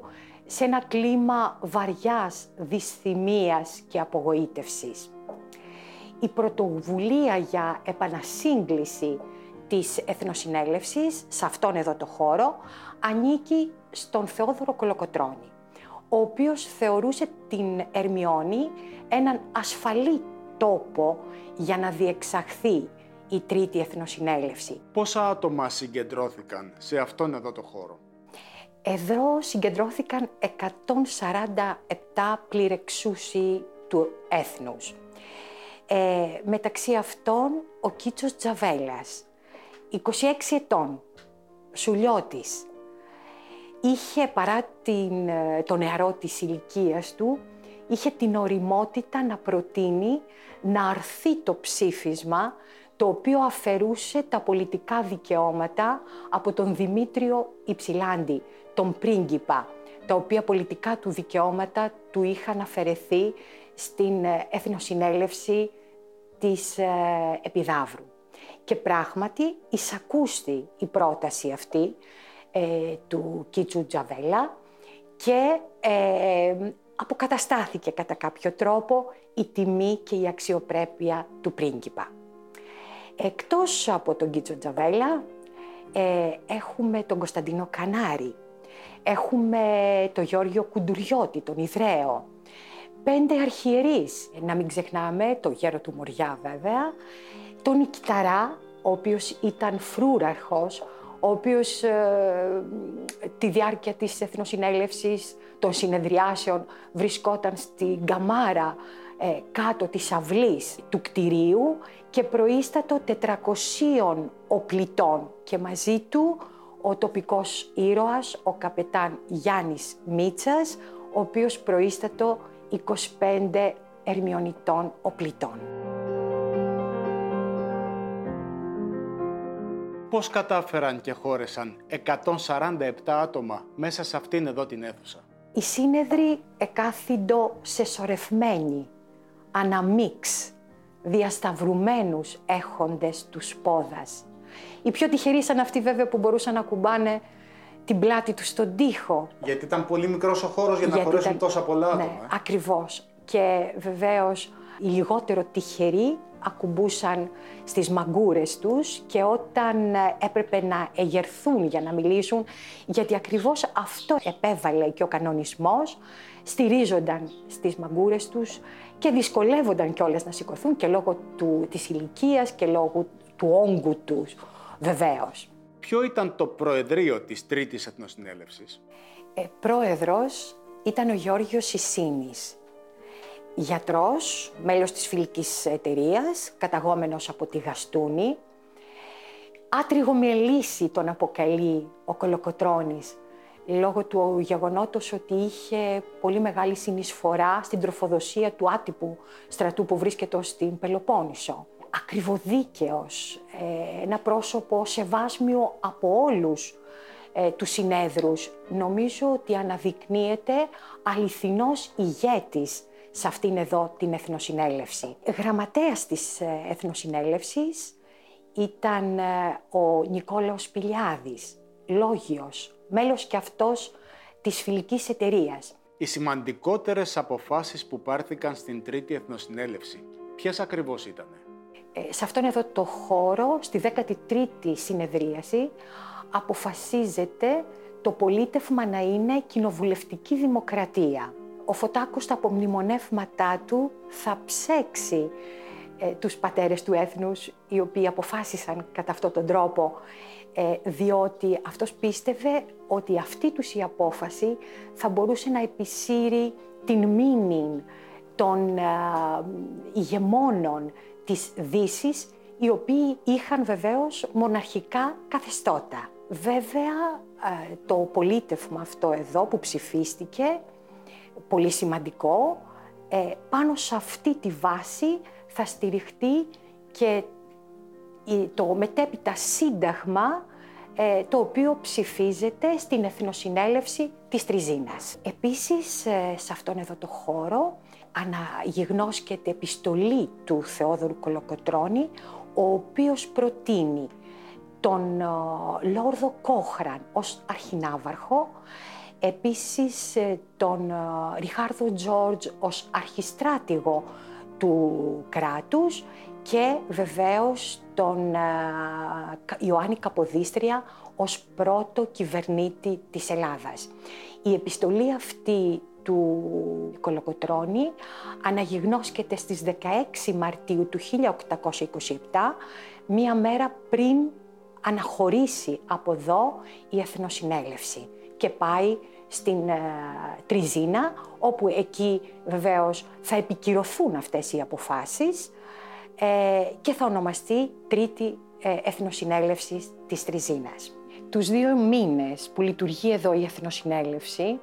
σε ένα κλίμα βαριάς δυσθυμίας και απογοήτευσης. Η πρωτοβουλία για επανασύγκληση της Εθνοσυνέλευσης, σε αυτόν εδώ το χώρο, ανήκει στον Θεόδωρο Κολοκοτρώνη, ο οποίος θεωρούσε την Ερμιόνη έναν ασφαλή τόπο για να διεξαχθεί η Τρίτη Εθνοσυνέλευση. Πόσα άτομα συγκεντρώθηκαν σε αυτόν εδώ το χώρο; Εδώ συγκεντρώθηκαν 147 πληρεξούσιοι του έθνους. Ε, μεταξύ αυτών ο Κίτσος Τζαβέλας, 26 ετών, σουλιώτης. Είχε παρά την, ε, το νεαρό της ηλικίας του, είχε την οριμότητα να προτείνει να αρθεί το ψήφισμα το οποίο αφαιρούσε τα πολιτικά δικαιώματα από τον Δημήτριο Υψηλάντη, τον πρίγκιπα, τα οποία πολιτικά του δικαιώματα του είχαν αφαιρεθεί στην ε, Εθνοσυνέλευση της ε, Επιδαύρου. Και πράγματι εισακούστη η πρόταση αυτή ε, του Κίτσου Τζαβέλα και αποκαταστάθηκε κατά κάποιο τρόπο η τιμή και η αξιοπρέπεια του πρίγκιπα. Εκτός από τον Κίτσο Τζαβέλα, έχουμε τον Κωνσταντίνο Κανάρη, Έχουμε τον Γιώργιο Κουντουριώτη, τον Ιδραίο. Πέντε αρχιερείς, να μην ξεχνάμε, το γέρο του Μοριά βέβαια. Τον Νικηταρά, ο οποίος ήταν φρούραρχος, ο οποίος ε, τη διάρκεια της Εθνοσυνέλευσης των συνεδριάσεων βρισκόταν στην καμάρα ε, κάτω της αυλής του κτηρίου και προείστατο 400 οπλιτών και μαζί του ο τοπικός ήρωας, ο καπετάν Γιάννης Μίτσας, ο οποίος προείστατο 25 ερμιονιτών οπλιτών. Πώς κατάφεραν και χώρεσαν 147 άτομα μέσα σε αυτήν εδώ την αίθουσα; Οι σύνεδροι εκάθιντο σεσσωρευμένοι, αναμίξ, διασταυρουμένους έχοντες τους πόδας, οι πιο τυχεροί ήταν αυτοί βέβαια που μπορούσαν να κουμπάνε την πλάτη τους στον τοίχο. Γιατί ήταν πολύ μικρός ο χώρος για να χωρέσουν τόσα πολλά άτομα. Ναι, ε. ακριβώς. Και βεβαίως οι λιγότερο τυχεροί ακουμπούσαν στις μαγκούρες τους και όταν ε, έπρεπε να εγερθούν για να μιλήσουν, γιατί ακριβώς αυτό επέβαλε και ο κανονισμός, στηρίζονταν στις μαγκούρες τους και δυσκολεύονταν κιόλας να σηκωθούν και λόγω του, της ηλικίας και λόγω του όγκου τους βεβαίως. Ποιο ήταν το προεδρείο της Τρίτης Εθνοσυνέλευσης; Ε, πρόεδρος ήταν ο Γιώργος Σισίνης. γιατρός, μέλος της φιλικής εταιρείας, καταγόμενος από τη Γαστούνη. Άτριγο με λύση τον αποκαλεί ο Κολοκοτρώνης, λόγω του γεγονότος ότι είχε πολύ μεγάλη συνεισφορά στην τροφοδοσία του άτυπου στρατού που βρίσκεται στην Πελοπόννησο. Ακριβοδίκαιος, ε, ένα πρόσωπο σεβάσμιο από όλους ε, τους συνέδρους. Νομίζω ότι αναδεικνύεται αληθινός ηγέτης σε αυτήν εδώ την Εθνοσυνέλευση. Γραμματέας της ε, Εθνοσυνέλευσης ήταν ε, ο Νικόλαος Πηλιάδης, λόγιος, μέλος και αυτός της φιλικής εταιρείας. Οι σημαντικότερες αποφάσεις που πάρθηκαν στην Τρίτη Εθνοσυνέλευση, ποιες ακριβώς ήταν. Ε, σε αυτόν εδώ το χώρο, στη 13η συνεδρίαση, αποφασίζεται το πολίτευμα να είναι κοινοβουλευτική δημοκρατία. Ο Φωτάκος στα απομνημονεύματά του θα ψέξει ε, τους πατέρες του έθνους, οι οποίοι αποφάσισαν κατά αυτόν τον τρόπο, ε, διότι αυτός πίστευε ότι αυτή τους η απόφαση θα μπορούσε να επισύρει την μήνυ των ε, ηγεμόνων της δύσης, οι οποίοι είχαν βεβαίως μοναρχικά καθεστώτα. Βέβαια, ε, το πολίτευμα αυτό εδώ που ψηφίστηκε, πολύ σημαντικό, ε, πάνω σε αυτή τη βάση θα στηριχτεί και το μετέπειτα σύνταγμα ε, το οποίο ψηφίζεται στην Εθνοσυνέλευση της Τριζίνας. Επίσης, σε αυτόν εδώ το χώρο αναγυγνώσκεται επιστολή του Θεόδωρου Κολοκοτρώνη, ο οποίος προτείνει τον ε, Λόρδο Κόχραν ως αρχινάβαρχο, επίσης ε, τον ε, Ριχάρδο Τζόρτζ ως αρχιστράτηγο του κράτους και βεβαίως τον Ιωάννη Καποδίστρια ως πρώτο κυβερνήτη της Ελλάδας. Η επιστολή αυτή του Κολοκοτρώνη αναγυγνώσκεται στις 16 Μαρτίου του 1827, μία μέρα πριν αναχωρήσει από εδώ η Εθνοσυνέλευση και πάει στην ε, Τριζίνα, όπου εκεί βεβαίως θα επικυρωθούν αυτές οι αποφάσεις ε, και θα ονομαστεί Τρίτη ε, Εθνοσυνέλευση της Τριζίνας. Τους δύο μήνες που λειτουργεί εδώ η Εθνοσυνέλευση,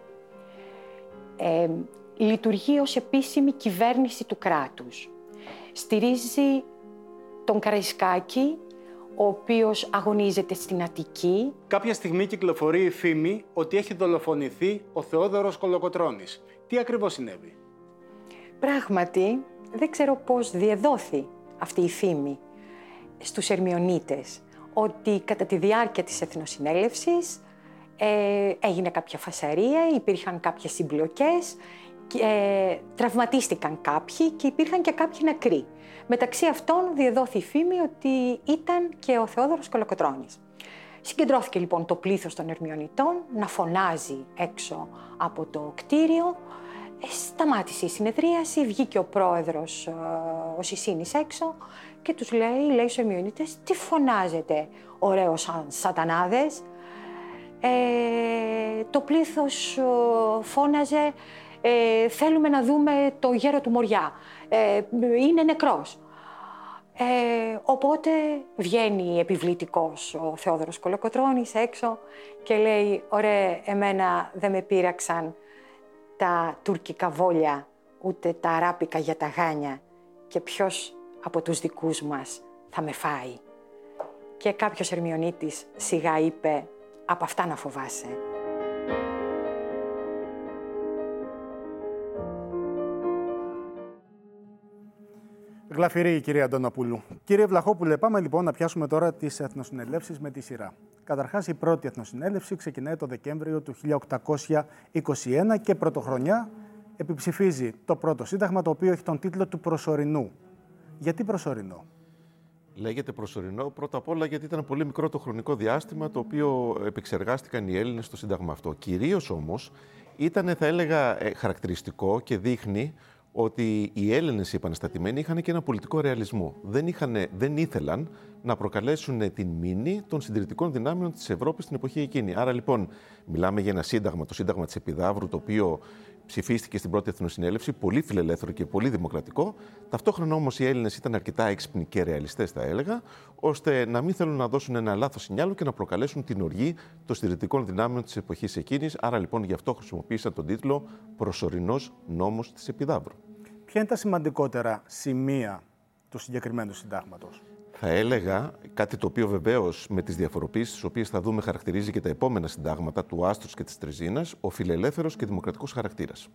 ε, λειτουργεί ως επίσημη κυβέρνηση του κράτους. Στηρίζει τον Καραϊσκάκη ο οποίος αγωνίζεται στην Αττική. Κάποια στιγμή κυκλοφορεί η φήμη ότι έχει δολοφονηθεί ο Θεόδωρος Κολοκοτρώνης. Τι ακριβώς συνέβη; Πράγματι, δεν ξέρω πώς διεδόθη αυτή η φήμη στους Ερμιονίτες, ότι κατά τη διάρκεια της Εθνοσυνέλευσης ε, έγινε κάποια φασαρία, υπήρχαν κάποιες συμπλοκές, ε, τραυματίστηκαν κάποιοι και υπήρχαν και κάποιοι νεκροί. Μεταξύ αυτών διεδόθη η φήμη ότι ήταν και ο Θεόδωρος Κολοκοτρώνης. Συγκεντρώθηκε λοιπόν το πλήθος των Ερμιονιτών να φωνάζει έξω από το κτίριο. Ε, σταμάτησε η συνεδρίαση, βγήκε ο πρόεδρος, ε, ο Σισίνης έξω και τους λέει, λέει στους Ερμιονίτες, τι φωνάζετε ωραίος σαν σατανάδες. Ε, το πλήθος ε, φώναζε, ε, θέλουμε να δούμε το γέρο του Μοριά. Ε, είναι νεκρός. Ε, οπότε βγαίνει επιβλητικός ο Θεόδωρος Κολοκοτρώνης έξω και λέει «Ωραία, εμένα δεν με πείραξαν τα τουρκικά βόλια, ούτε τα αράπικα για τα γάνια και ποιος από τους δικούς μας θα με φάει». Και κάποιος Ερμιονίτης σιγά είπε «Από αυτά να φοβάσαι». Γλαφυρή η κυρία Αντωνοπούλου. Κύριε Βλαχόπουλε, πάμε λοιπόν να πιάσουμε τώρα τις εθνοσυνελεύσει με τη σειρά. Καταρχάς, η πρώτη εθνοσυνέλευση ξεκινάει το Δεκέμβριο του 1821 και πρωτοχρονιά επιψηφίζει το πρώτο σύνταγμα το οποίο έχει τον τίτλο του προσωρινού. Γιατί προσωρινό; Λέγεται προσωρινό πρώτα απ' όλα γιατί ήταν πολύ μικρό το χρονικό διάστημα το οποίο επεξεργάστηκαν οι Έλληνες στο Σύνταγμα αυτό. Κυρίως όμως ήταν θα έλεγα ε, χαρακτηριστικό και δείχνει ότι οι Έλληνες οι επαναστατημένοι είχαν και ένα πολιτικό ρεαλισμό. Δεν, είχαν, δεν ήθελαν να προκαλέσουν την μήνυ των συντηρητικών δυνάμεων της Ευρώπης στην εποχή εκείνη. Άρα λοιπόν, μιλάμε για ένα σύνταγμα, το Σύνταγμα της Επιδαύρου, το οποίο ψηφίστηκε στην πρώτη Εθνοσυνέλευση, πολύ φιλελεύθερο και πολύ δημοκρατικό. Ταυτόχρονα όμως οι Έλληνες ήταν αρκετά έξυπνοι και ρεαλιστές, θα έλεγα, ώστε να μην θέλουν να δώσουν ένα λάθος σινιάλο και να προκαλέσουν την οργή των στηρητικών δυνάμεων της εποχής εκείνης. Άρα λοιπόν γι' αυτό χρησιμοποίησαν τον τίτλο Προσωρινός νόμος της Επιδαύρου. Ποια είναι τα σημαντικότερα σημεία του συγκεκριμένου συντάγματος; Θα έλεγα κάτι το οποίο βεβαίως με τις διαφοροποιήσεις, τις οποίες θα δούμε, χαρακτηρίζει και τα επόμενα συντάγματα του Άστρου και της Τριζίνα, ο φιλελεύθερος και δημοκρατικός χαρακτήρας.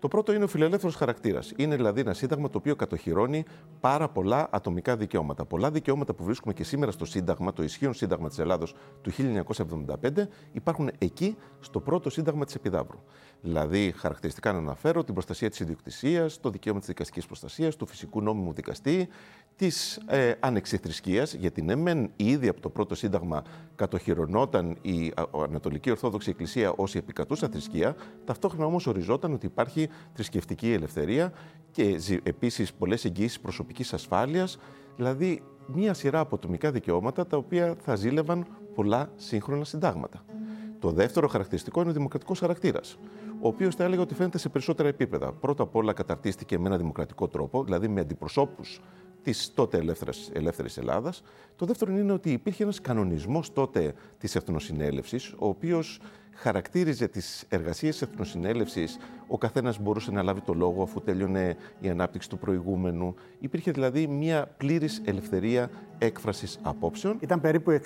Το πρώτο είναι ο φιλελεύθερος χαρακτήρας. Είναι δηλαδή ένα σύνταγμα το οποίο κατοχυρώνει πάρα πολλά ατομικά δικαιώματα. Πολλά δικαιώματα που βρίσκουμε και σήμερα στο Σύνταγμα, το ισχύον Σύνταγμα της Ελλάδος του 1975, υπάρχουν εκεί στο πρώτο Σύνταγμα της Επιδαύρου. Δηλαδή, χαρακτηριστικά να αναφέρω την προστασία της ιδιοκτησίας, το δικαίωμα της δικαστικής προστασίας, του φυσικού νόμιμου δικαστή, της ε, ανεξιθρησκείας, γιατί ναι, μεν ήδη από το πρώτο Σύνταγμα κατοχυρωνόταν η Ανατολική Ορθόδοξη Εκκλησία ω η επικρατούσα θρησκεία, ταυτόχρονα όμως οριζόταν ότι υπάρχει θρησκευτική ελευθερία και επίσης πολλές εγγύσει προσωπικής ασφάλειας, δηλαδή μία σειρά από ατομικά δικαιώματα τα οποία θα ζήλευαν πολλά σύγχρονα συντάγματα. Το δεύτερο χαρακτηριστικό είναι ο δημοκρατικός χαρακτήρας, ο οποίος θα έλεγα ότι φαίνεται σε περισσότερα επίπεδα. Πρώτα απ' όλα καταρτίστηκε με ένα δημοκρατικό τρόπο, δηλαδή με αντιπροσώπους της τότε ελεύθερης Ελλάδας. Το δεύτερο είναι ότι υπήρχε ένας κανονισμός τότε της Εθνοσυνέλευσης, ο οποίος χαρακτήριζε τις εργασίες τη Εθνοσυνέλευσης. Ο καθένας μπορούσε να λάβει το λόγο αφού τέλειωνε η ανάπτυξη του προηγούμενου. Υπήρχε δηλαδή μια πλήρης ελευθερία έκφρασης απόψεων. Ήταν περίπου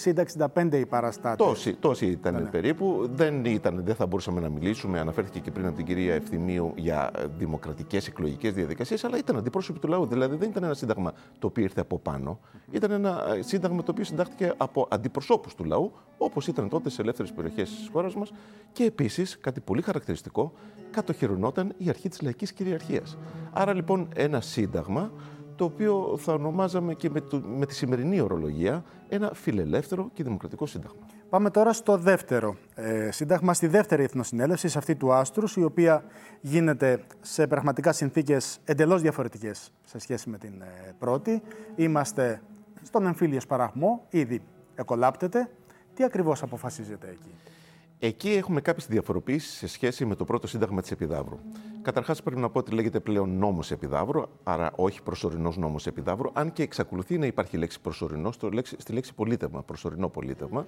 60-65 οι παραστάτες. Τόσοι, τόσοι ήταν ναι. περίπου. Δεν, ήταν, δεν θα μπορούσαμε να μιλήσουμε. Αναφέρθηκε και πριν από την κυρία Ευθυμίου για δημοκρατικές εκλογικές διαδικασίες, αλλά ήταν αντιπρόσωποι του λαού. Δηλαδή δεν ήταν ένα σύνταγμα το οποίο ήρθε από πάνω. Ήταν ένα σύνταγμα το οποίο συντάχθηκε από αντιπροσώπους του λαού, όπως ήταν τότε σε ελεύθερες περιοχές της χώρας μας. Και επίσης, κάτι πολύ χαρακτηριστικό, κατοχυρωνόταν η αρχή της λαϊκής κυριαρχίας. Άρα λοιπόν ένα σύνταγμα το οποίο θα ονομάζαμε και με, το, με τη σημερινή ορολογία ένα φιλελεύθερο και δημοκρατικό σύνταγμα. Πάμε τώρα στο δεύτερο ε, σύνταγμα, στη δεύτερη εθνοσυνέλευση, σε αυτή του Άστρου, η οποία γίνεται σε πραγματικά συνθήκες εντελώς διαφορετικές σε σχέση με την ε, πρώτη. Είμαστε στον εμφύλιο σπαραχμό, ήδη εκολάπτεται. Τι ακριβώς αποφασίζεται εκεί; Εκεί έχουμε κάποιες διαφοροποιήσεις σε σχέση με το πρώτο σύνταγμα της Επιδαύρου. Καταρχάς, πρέπει να πω ότι λέγεται πλέον νόμος Επιδαύρου, άρα όχι προσωρινός νόμος Επιδαύρου, αν και εξακολουθεί να υπάρχει λέξη προσωρινός στη λέξη πολίτευμα, προσωρινό πολίτευμα.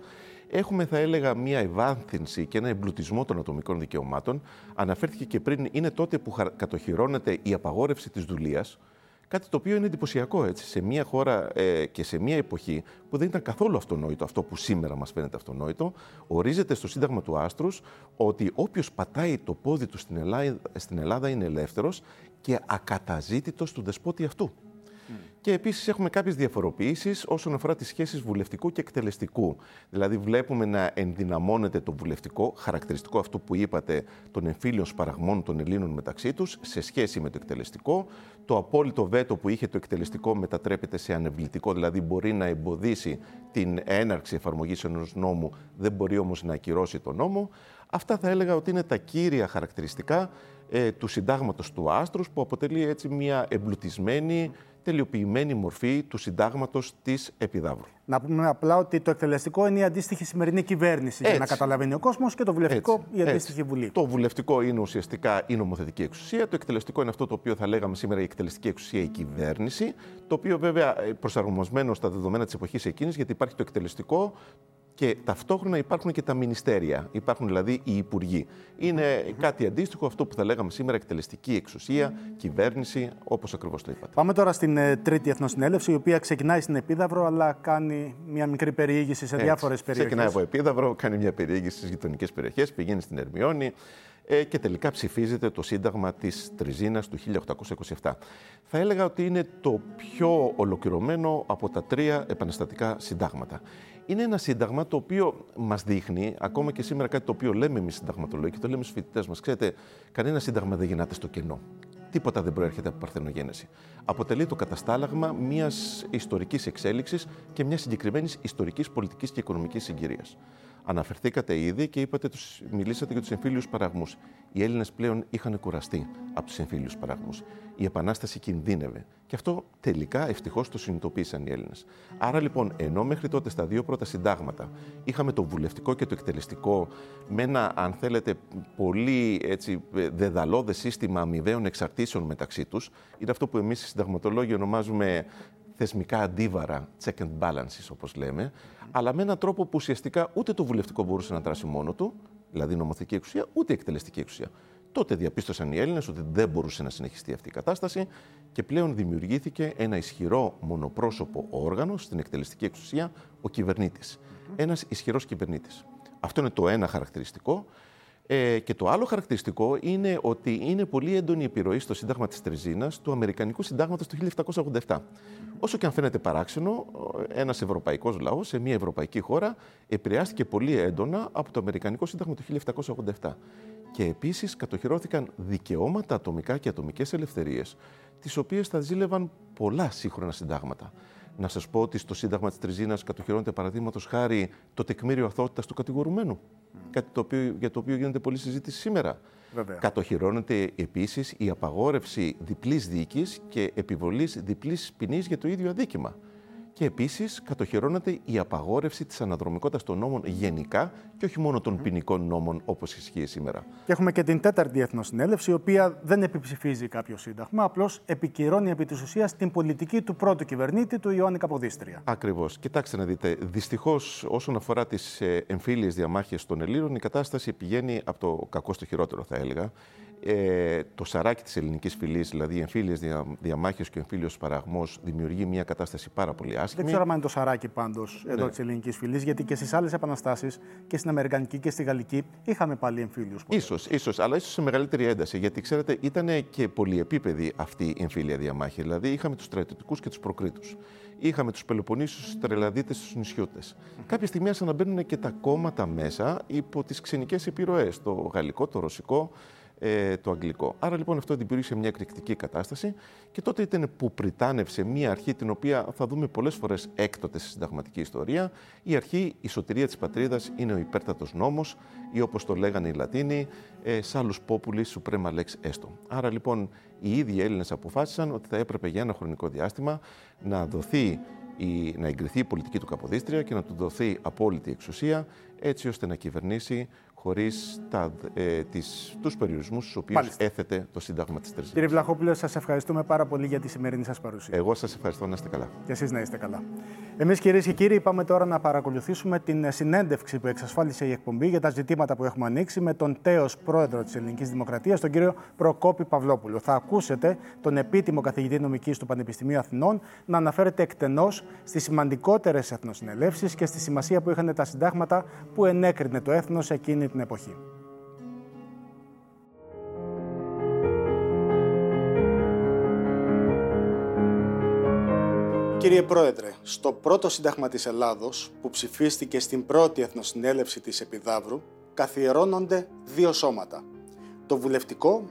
Έχουμε, θα έλεγα, μία ευάνθυνση και ένα εμπλουτισμό των ατομικών δικαιωμάτων. Αναφέρθηκε και πριν, είναι τότε που κατοχυρώνεται η απαγόρευση της δουλείας, Κάτι το οποίο είναι εντυπωσιακό έτσι, σε μια χώρα ε, και σε μια εποχή που δεν ήταν καθόλου αυτονόητο αυτό που σήμερα μας φαίνεται αυτονόητο. Ορίζεται στο Σύνταγμα του Άστρους ότι όποιος πατάει το πόδι του στην Ελλάδα, στην Ελλάδα είναι ελεύθερος και ακαταζήτητος του δεσπότη αυτού. Και επίσης έχουμε κάποιες διαφοροποιήσεις όσον αφορά τις σχέσεις βουλευτικού και εκτελεστικού. Δηλαδή, βλέπουμε να ενδυναμώνεται το βουλευτικό, χαρακτηριστικό αυτό που είπατε, των εμφύλιων σπαραγμών των Ελλήνων μεταξύ τους, σε σχέση με το εκτελεστικό. Το απόλυτο βέτο που είχε το εκτελεστικό μετατρέπεται σε ανεβλητικό, δηλαδή μπορεί να εμποδίσει την έναρξη εφαρμογής ενός νόμου, δεν μπορεί όμως να ακυρώσει τον νόμο. Αυτά θα έλεγα ότι είναι τα κύρια χαρακτηριστικά ε, του συντάγματος του Άστρους που αποτελεί έτσι μια εμπλουτισμένη τελειοποιημένη μορφή του συντάγματος της Επιδαύρου. Να πούμε απλά ότι το εκτελεστικό είναι η αντίστοιχη σημερινή κυβέρνηση, έτσι. για να καταλαβαίνει ο κόσμος, και το βουλευτικό έτσι. η αντίστοιχη έτσι. βουλή. Το βουλευτικό είναι ουσιαστικά η νομοθετική εξουσία. Το εκτελεστικό είναι αυτό το οποίο θα λέγαμε σήμερα η εκτελεστική εξουσία, η κυβέρνηση. Το οποίο βέβαια ε, προσαρμοσμένο στα δεδομένα της εποχής εκείνης, γιατί υπάρχει το εκτελεστικό, και ταυτόχρονα υπάρχουν και τα μινιστέρια, υπάρχουν δηλαδή οι υπουργοί. Είναι κάτι αντίστοιχο αυτό που θα λέγαμε σήμερα εκτελεστική εξουσία, κυβέρνηση, όπως ακριβώς το είπατε. Πάμε τώρα στην ε, τρίτη εθνοσυνέλευση, η οποία ξεκινάει στην Επίδαυρο, αλλά κάνει μια μικρή περιήγηση σε διάφορες περιοχές. Ξεκινάει από Επίδαυρο, κάνει μια περιήγηση στις γειτονικές περιοχές, πηγαίνει στην Ερμιόνη, ε, και τελικά ψηφίζεται το Σύνταγμα της Τριζίνας του 1827. Θα έλεγα ότι είναι το πιο ολοκληρωμένο από τα τρία επαναστατικά συντάγματα είναι ένα σύνταγμα το οποίο μας δείχνει, ακόμα και σήμερα κάτι το οποίο λέμε εμείς συνταγματολόγοι και το λέμε στους φοιτητές μας. Ξέρετε, κανένα σύνταγμα δεν γεννάται στο κενό. Τίποτα δεν προέρχεται από παρθενογένεση. Αποτελεί το καταστάλαγμα μιας ιστορικής εξέλιξης και μιας συγκεκριμένης ιστορικής, πολιτικής και οικονομικής συγκυρίας. Αναφερθήκατε ήδη και είπατε, τους, μιλήσατε για τους εμφύλιους παραγμούς. Οι Έλληνες πλέον είχαν κουραστεί από τους εμφύλιους παραγμούς. Η Επανάσταση κινδύνευε. Και αυτό τελικά ευτυχώς το συνειδητοποίησαν οι Έλληνες. Άρα λοιπόν, ενώ μέχρι τότε στα δύο πρώτα συντάγματα είχαμε το βουλευτικό και το εκτελεστικό με ένα, αν θέλετε, πολύ έτσι, δεδαλώδες σύστημα αμοιβαίων εξαρτήσεων μεταξύ τους, είναι αυτό που εμείς οι συνταγματολόγοι ονομάζουμε θεσμικά αντίβαρα, check and balances όπως λέμε, αλλά με έναν τρόπο που ουσιαστικά ούτε το βουλευτικό μπορούσε να δράσει μόνο του, δηλαδή νομοθετική εξουσία, ούτε εκτελεστική εξουσία. Τότε διαπίστωσαν οι Έλληνες ότι δεν μπορούσε να συνεχιστεί αυτή η κατάσταση και πλέον δημιουργήθηκε ένα ισχυρό μονοπρόσωπο όργανο στην εκτελεστική εξουσία, ο κυβερνήτης. Ένας ισχυρός κυβερνήτης. Αυτό είναι το ένα χαρακτηριστικό. Ε, και το άλλο χαρακτηριστικό είναι ότι είναι πολύ έντονη η επιρροή στο Σύνταγμα της Τρεζίνας του Αμερικανικού Συντάγματος του 1787. Όσο και αν φαίνεται παράξενο, ένας ευρωπαϊκός λαός σε μια ευρωπαϊκή χώρα επηρεάστηκε πολύ έντονα από το Αμερικανικό Σύνταγμα του 1787. Και επίσης κατοχυρώθηκαν δικαιώματα ατομικά και ατομικές ελευθερίες, τις οποίες θα ζήλευαν πολλά σύγχρονα συντάγματα. Να σας πω ότι στο Σύνταγμα της Τριζίνας κατοχυρώνεται παραδείγματος χάρη το τεκμήριο αθότητα του κατηγορουμένου. Κάτι το οποίο, για το οποίο γίνεται πολλή συζήτηση σήμερα. Βέβαια. Κατοχυρώνεται επίσης η απαγόρευση διπλής δίκη και επιβολής διπλής ποινής για το ίδιο αδίκημα. Και επίσης κατοχυρώνεται η απαγόρευση της αναδρομικότητας των νόμων γενικά και όχι μόνο των ποινικών νόμων όπως ισχύει σήμερα. Και έχουμε και την τέταρτη Εθνοσυνέλευση, η οποία δεν επιψηφίζει κάποιο σύνταγμα, απλώς επικυρώνει επί της ουσίας την πολιτική του πρώτου κυβερνήτη, του Ιωάννη Καποδίστρια. Ακριβώς. Κοιτάξτε να δείτε. Δυστυχώς, όσον αφορά τις ε, εμφύλιες διαμάχες των Ελλήνων, η κατάσταση πηγαίνει από το κακό στο χειρότερο, θα έλεγα ε, το σαράκι της ελληνικής φυλής, δηλαδή οι εμφύλιες δια, διαμάχες και ο εμφύλιος παραγμό, δημιουργεί μια κατάσταση πάρα πολύ άσχημη. Δεν ξέρω αν είναι το σαράκι πάντως εδώ ναι. της ελληνικής φυλής, γιατί και στις άλλες επαναστάσεις και στην Αμερικανική και στη Γαλλική είχαμε πάλι εμφύλιους. σω, ίσως, αλλά ίσως σε μεγαλύτερη ένταση. Γιατί ξέρετε, ήταν και πολυεπίπεδη αυτή η εμφύλια διαμάχη. Δηλαδή είχαμε τους στρατιωτικούς και τους προκρήτους. Είχαμε τους Πελοποννήσους, τους Τρελαδίτες, τους Νησιούτε. Mm. Κάποια στιγμή άρχισαν να μπαίνουν και τα κόμματα μέσα υπό τις ξενικές επιρροές. Το γαλλικό, το ρωσικό, ε, το αγγλικό. Άρα λοιπόν αυτό δημιούργησε μια εκρηκτική κατάσταση και τότε ήταν που πριτάνευσε μια αρχή την οποία θα δούμε πολλές φορές έκτοτε στη συνταγματική ιστορία. Η αρχή, η σωτηρία της πατρίδας είναι ο υπέρτατος νόμος ή όπως το λέγανε οι Λατίνοι, ε, σάλου populi suprema lex esto. Άρα λοιπόν οι ίδιοι Έλληνες αποφάσισαν ότι θα έπρεπε για ένα χρονικό διάστημα να δοθεί η, να εγκριθεί η πολιτική του Καποδίστρια και να του δοθεί απόλυτη εξουσία έτσι ώστε να κυβερνήσει χωρίς ε, τους περιορισμούς στους οποίους έθετε το Σύνταγμα της Τρεσίνη. Κύριε Βλαχόπουλο, σας ευχαριστούμε πάρα πολύ για τη σημερινή σας παρουσία. Εγώ σας ευχαριστώ να είστε καλά. Και εσείς να είστε καλά. Εμείς, κυρίες και κύριοι, πάμε τώρα να παρακολουθήσουμε την συνέντευξη που εξασφάλισε η εκπομπή για τα ζητήματα που έχουμε ανοίξει με τον τέος πρόεδρο της Ελληνικής Δημοκρατίας, τον κύριο Προκόπη Παυλόπουλο. Θα ακούσετε τον επίτιμο καθηγητή νομικής του Πανεπιστημίου Αθηνών να αναφέρεται εκτενώς στις σημαντικότερες εθνοσυνελεύσεις και στη σημασία που είχαν τα συντάγματα που ενέκρινε το έθνος εκείνη την εποχή. Κύριε Πρόεδρε, στο πρώτο Σύνταγμα της Ελλάδος, που ψηφίστηκε στην πρώτη Εθνοσυνέλευση της Επιδαύρου, καθιερώνονται δύο σώματα, το βουλευτικό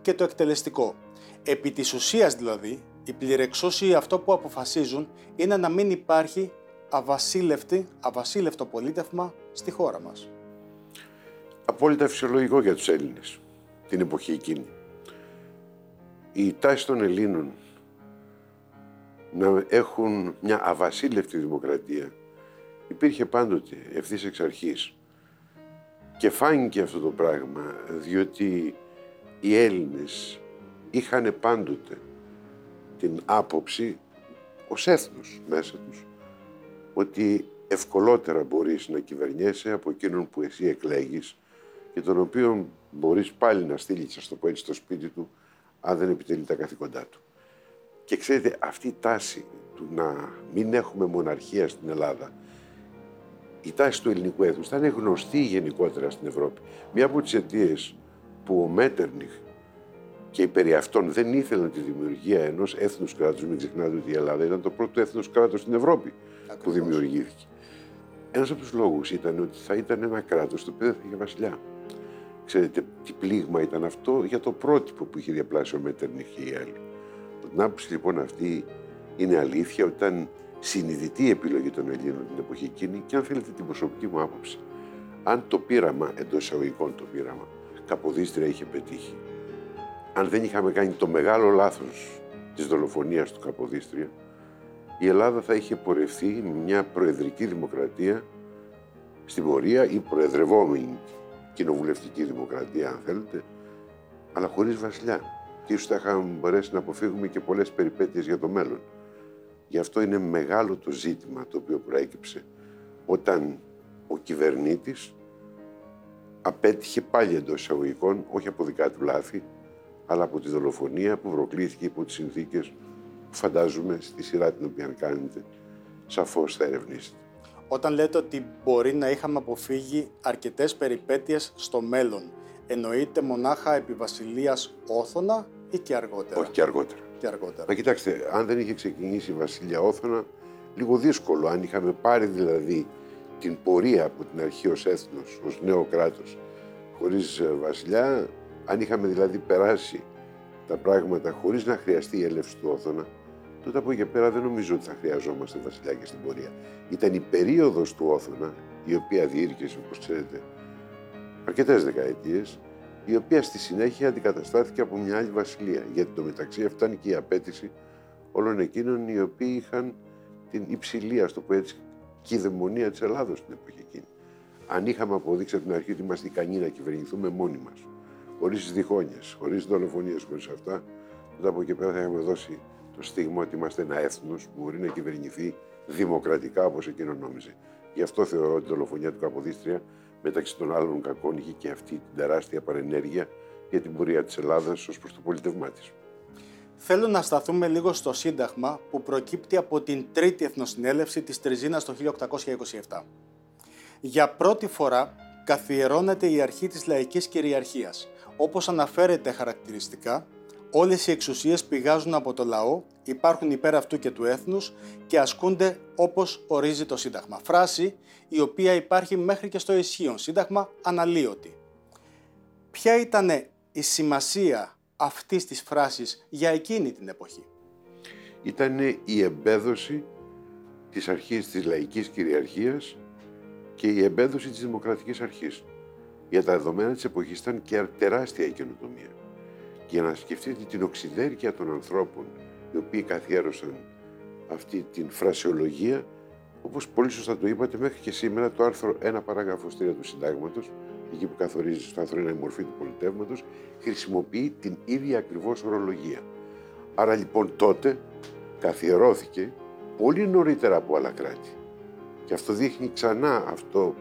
και το εκτελεστικό. Επί της ουσίας δηλαδή, οι πληρεξούσιοι αυτό που αποφασίζουν είναι να μην υπάρχει αβασίλευτη, αβασίλευτο πολίτευμα στη χώρα μας απόλυτα φυσιολογικό για τους Έλληνες την εποχή εκείνη. Η τάση των Ελλήνων να έχουν μια αβασίλευτη δημοκρατία υπήρχε πάντοτε ευθύς εξ αρχής. Και φάνηκε αυτό το πράγμα διότι οι Έλληνες είχαν πάντοτε την άποψη ως έθνος μέσα τους ότι ευκολότερα μπορείς να κυβερνιέσαι από εκείνον που εσύ εκλέγεις και τον οποίο μπορείς πάλι να στείλεις, το πω έτσι, στο σπίτι του, αν δεν επιτελεί τα καθήκοντά του. Και ξέρετε, αυτή η τάση του να μην έχουμε μοναρχία στην Ελλάδα, η τάση του ελληνικού έθνους θα είναι γνωστή γενικότερα στην Ευρώπη. Μία από τις αιτίες που ο Μέτερνιχ και οι περί αυτών δεν ήθελαν τη δημιουργία ενός έθνους κράτους, μην ξεχνάτε ότι η Ελλάδα ήταν το πρώτο έθνος κράτος στην Ευρώπη που δημιουργήθηκε. Ένας από τους λόγους ήταν ότι θα ήταν ένα κράτος το οποίο δεν θα είχε βασιλιά. Ξέρετε τι πλήγμα ήταν αυτό για το πρότυπο που είχε διαπλάσει ο Μέτερνιχ και οι άλλοι. Από την άποψη λοιπόν αυτή είναι αλήθεια ότι ήταν συνειδητή επιλογή των Ελλήνων την εποχή εκείνη και αν θέλετε την προσωπική μου άποψη αν το πείραμα, εντός εισαγωγικών το πείραμα, Καποδίστρια είχε πετύχει, αν δεν είχαμε κάνει το μεγάλο λάθος της δολοφονίας του Καποδίστρια, η Ελλάδα θα είχε πορευθεί με μια προεδρική δημοκρατία στην πορεία ή προεδρευόμενη κοινοβουλευτική δημοκρατία, αν θέλετε, αλλά χωρίς βασιλιά. Και ίσως θα είχαμε μπορέσει να αποφύγουμε και πολλές περιπέτειες για το μέλλον. Γι' αυτό είναι μεγάλο το ζήτημα το οποίο προέκυψε όταν ο κυβερνήτης απέτυχε πάλι εντός εισαγωγικών, όχι από δικά του λάθη, αλλά από τη δολοφονία που προκλήθηκε υπό τις συνθήκες που φαντάζομαι στη σειρά την οποία κάνετε σαφώς θα ερευνήσετε. Όταν λέτε ότι μπορεί να είχαμε αποφύγει αρκετές περιπέτειες στο μέλλον, εννοείται μονάχα επί Βασιλείας Όθωνα ή και αργότερα; Όχι και αργότερα. Και αργότερα. Μα κοιτάξτε, αν δεν είχε ξεκινήσει η Βασιλεία Όθωνα, λίγο δύσκολο. Αν είχαμε πάρει δηλαδή την πορεία από την αρχή ως έθνος, ως νέο κράτος, χωρίς ε, βασιλιά, αν είχαμε δηλαδή περάσει τα πράγματα χωρίς να χρειαστεί η έλευση του Όθωνα, τότε από εκεί πέρα δεν νομίζω ότι θα χρειαζόμαστε βασιλιά και στην πορεία. Ήταν η περίοδος του Όθωνα, η οποία διήρκησε, όπως ξέρετε, αρκετές δεκαετίες, η οποία στη συνέχεια αντικαταστάθηκε από μια άλλη βασιλεία. Γιατί το μεταξύ αυτά είναι και η απέτηση όλων εκείνων οι οποίοι είχαν την υψηλή, ας το πω έτσι, κυδαιμονία της Ελλάδος την εποχή εκείνη. Αν είχαμε αποδείξει από την αρχή ότι είμαστε ικανοί να κυβερνηθούμε μόνοι μας, χωρίς διχόνοιες, χωρίς δολοφονίες, χωρίς αυτά, τότε από εκεί πέρα θα είχαμε δώσει το στίγμα ότι είμαστε ένα έθνος που μπορεί να κυβερνηθεί δημοκρατικά όπως εκείνο νόμιζε. Γι' αυτό θεωρώ ότι η δολοφονία του Καποδίστρια μεταξύ των άλλων κακών είχε και αυτή την τεράστια παρενέργεια για την πορεία της Ελλάδας ως προς το πολιτευμά της. Θέλω να σταθούμε λίγο στο Σύνταγμα που προκύπτει από την Τρίτη Εθνοσυνέλευση της Τριζίνας το 1827. Για πρώτη φορά καθιερώνεται η αρχή της λαϊκής κυριαρχίας. Όπως αναφέρεται χαρακτηριστικά, όλες οι εξουσίες πηγάζουν από το λαό, υπάρχουν υπέρ αυτού και του έθνους και ασκούνται όπως ορίζει το Σύνταγμα. Φράση η οποία υπάρχει μέχρι και στο ισχύον Σύνταγμα αναλύωτη. Ποια ήταν η σημασία αυτής της φράσης για εκείνη την εποχή; Ήταν η εμπέδωση της αρχής της λαϊκής κυριαρχίας και η εμπέδωση της δημοκρατικής αρχής. Για τα δεδομένα της εποχής ήταν και τεράστια η καινοτομία. Και για να σκεφτείτε την οξυδέρκεια των ανθρώπων οι οποίοι καθιέρωσαν αυτή την φρασιολογία, όπως πολύ σωστά το είπατε, μέχρι και σήμερα το άρθρο 1 παράγραφος 3 του συντάγματος εκεί που καθορίζει στο άρθρο η μορφή του πολιτεύματος, χρησιμοποιεί την ίδια ακριβώς ορολογία. Άρα λοιπόν τότε καθιερώθηκε πολύ νωρίτερα από άλλα κράτη. Και αυτό δείχνει ξανά αυτό,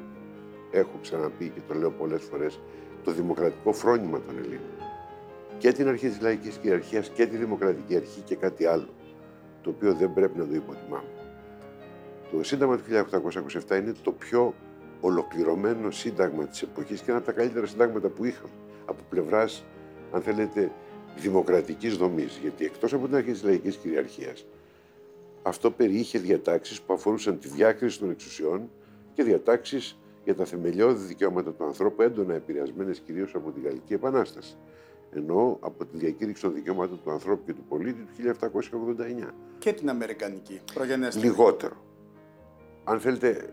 έχω ξαναπεί και το λέω πολλές φορές, το δημοκρατικό φρόνημα των Ελλήνων. Και την αρχή της λαϊκής κυριαρχίας και τη δημοκρατική αρχή και κάτι άλλο, το οποίο δεν πρέπει να το υποτιμάμε. Το Σύνταγμα του 1827 είναι το πιο ολοκληρωμένο σύνταγμα της εποχής και ένα από τα καλύτερα συντάγματα που είχαμε από πλευράς, αν θέλετε, δημοκρατικής δομής. Γιατί εκτός από την αρχή της λαϊκής κυριαρχίας, αυτό περιείχε διατάξεις που αφορούσαν τη διάκριση των εξουσιών και διατάξεις για τα θεμελιώδη δικαιώματα του ανθρώπου, έντονα επηρεασμένες κυρίως από την Γαλλική Επανάσταση. Ενώ από τη διακήρυξη των δικαιωμάτων του ανθρώπου και του πολίτη του 1789. Και την Αμερικανική προγενέστερη. Λιγότερο. Αν θέλετε,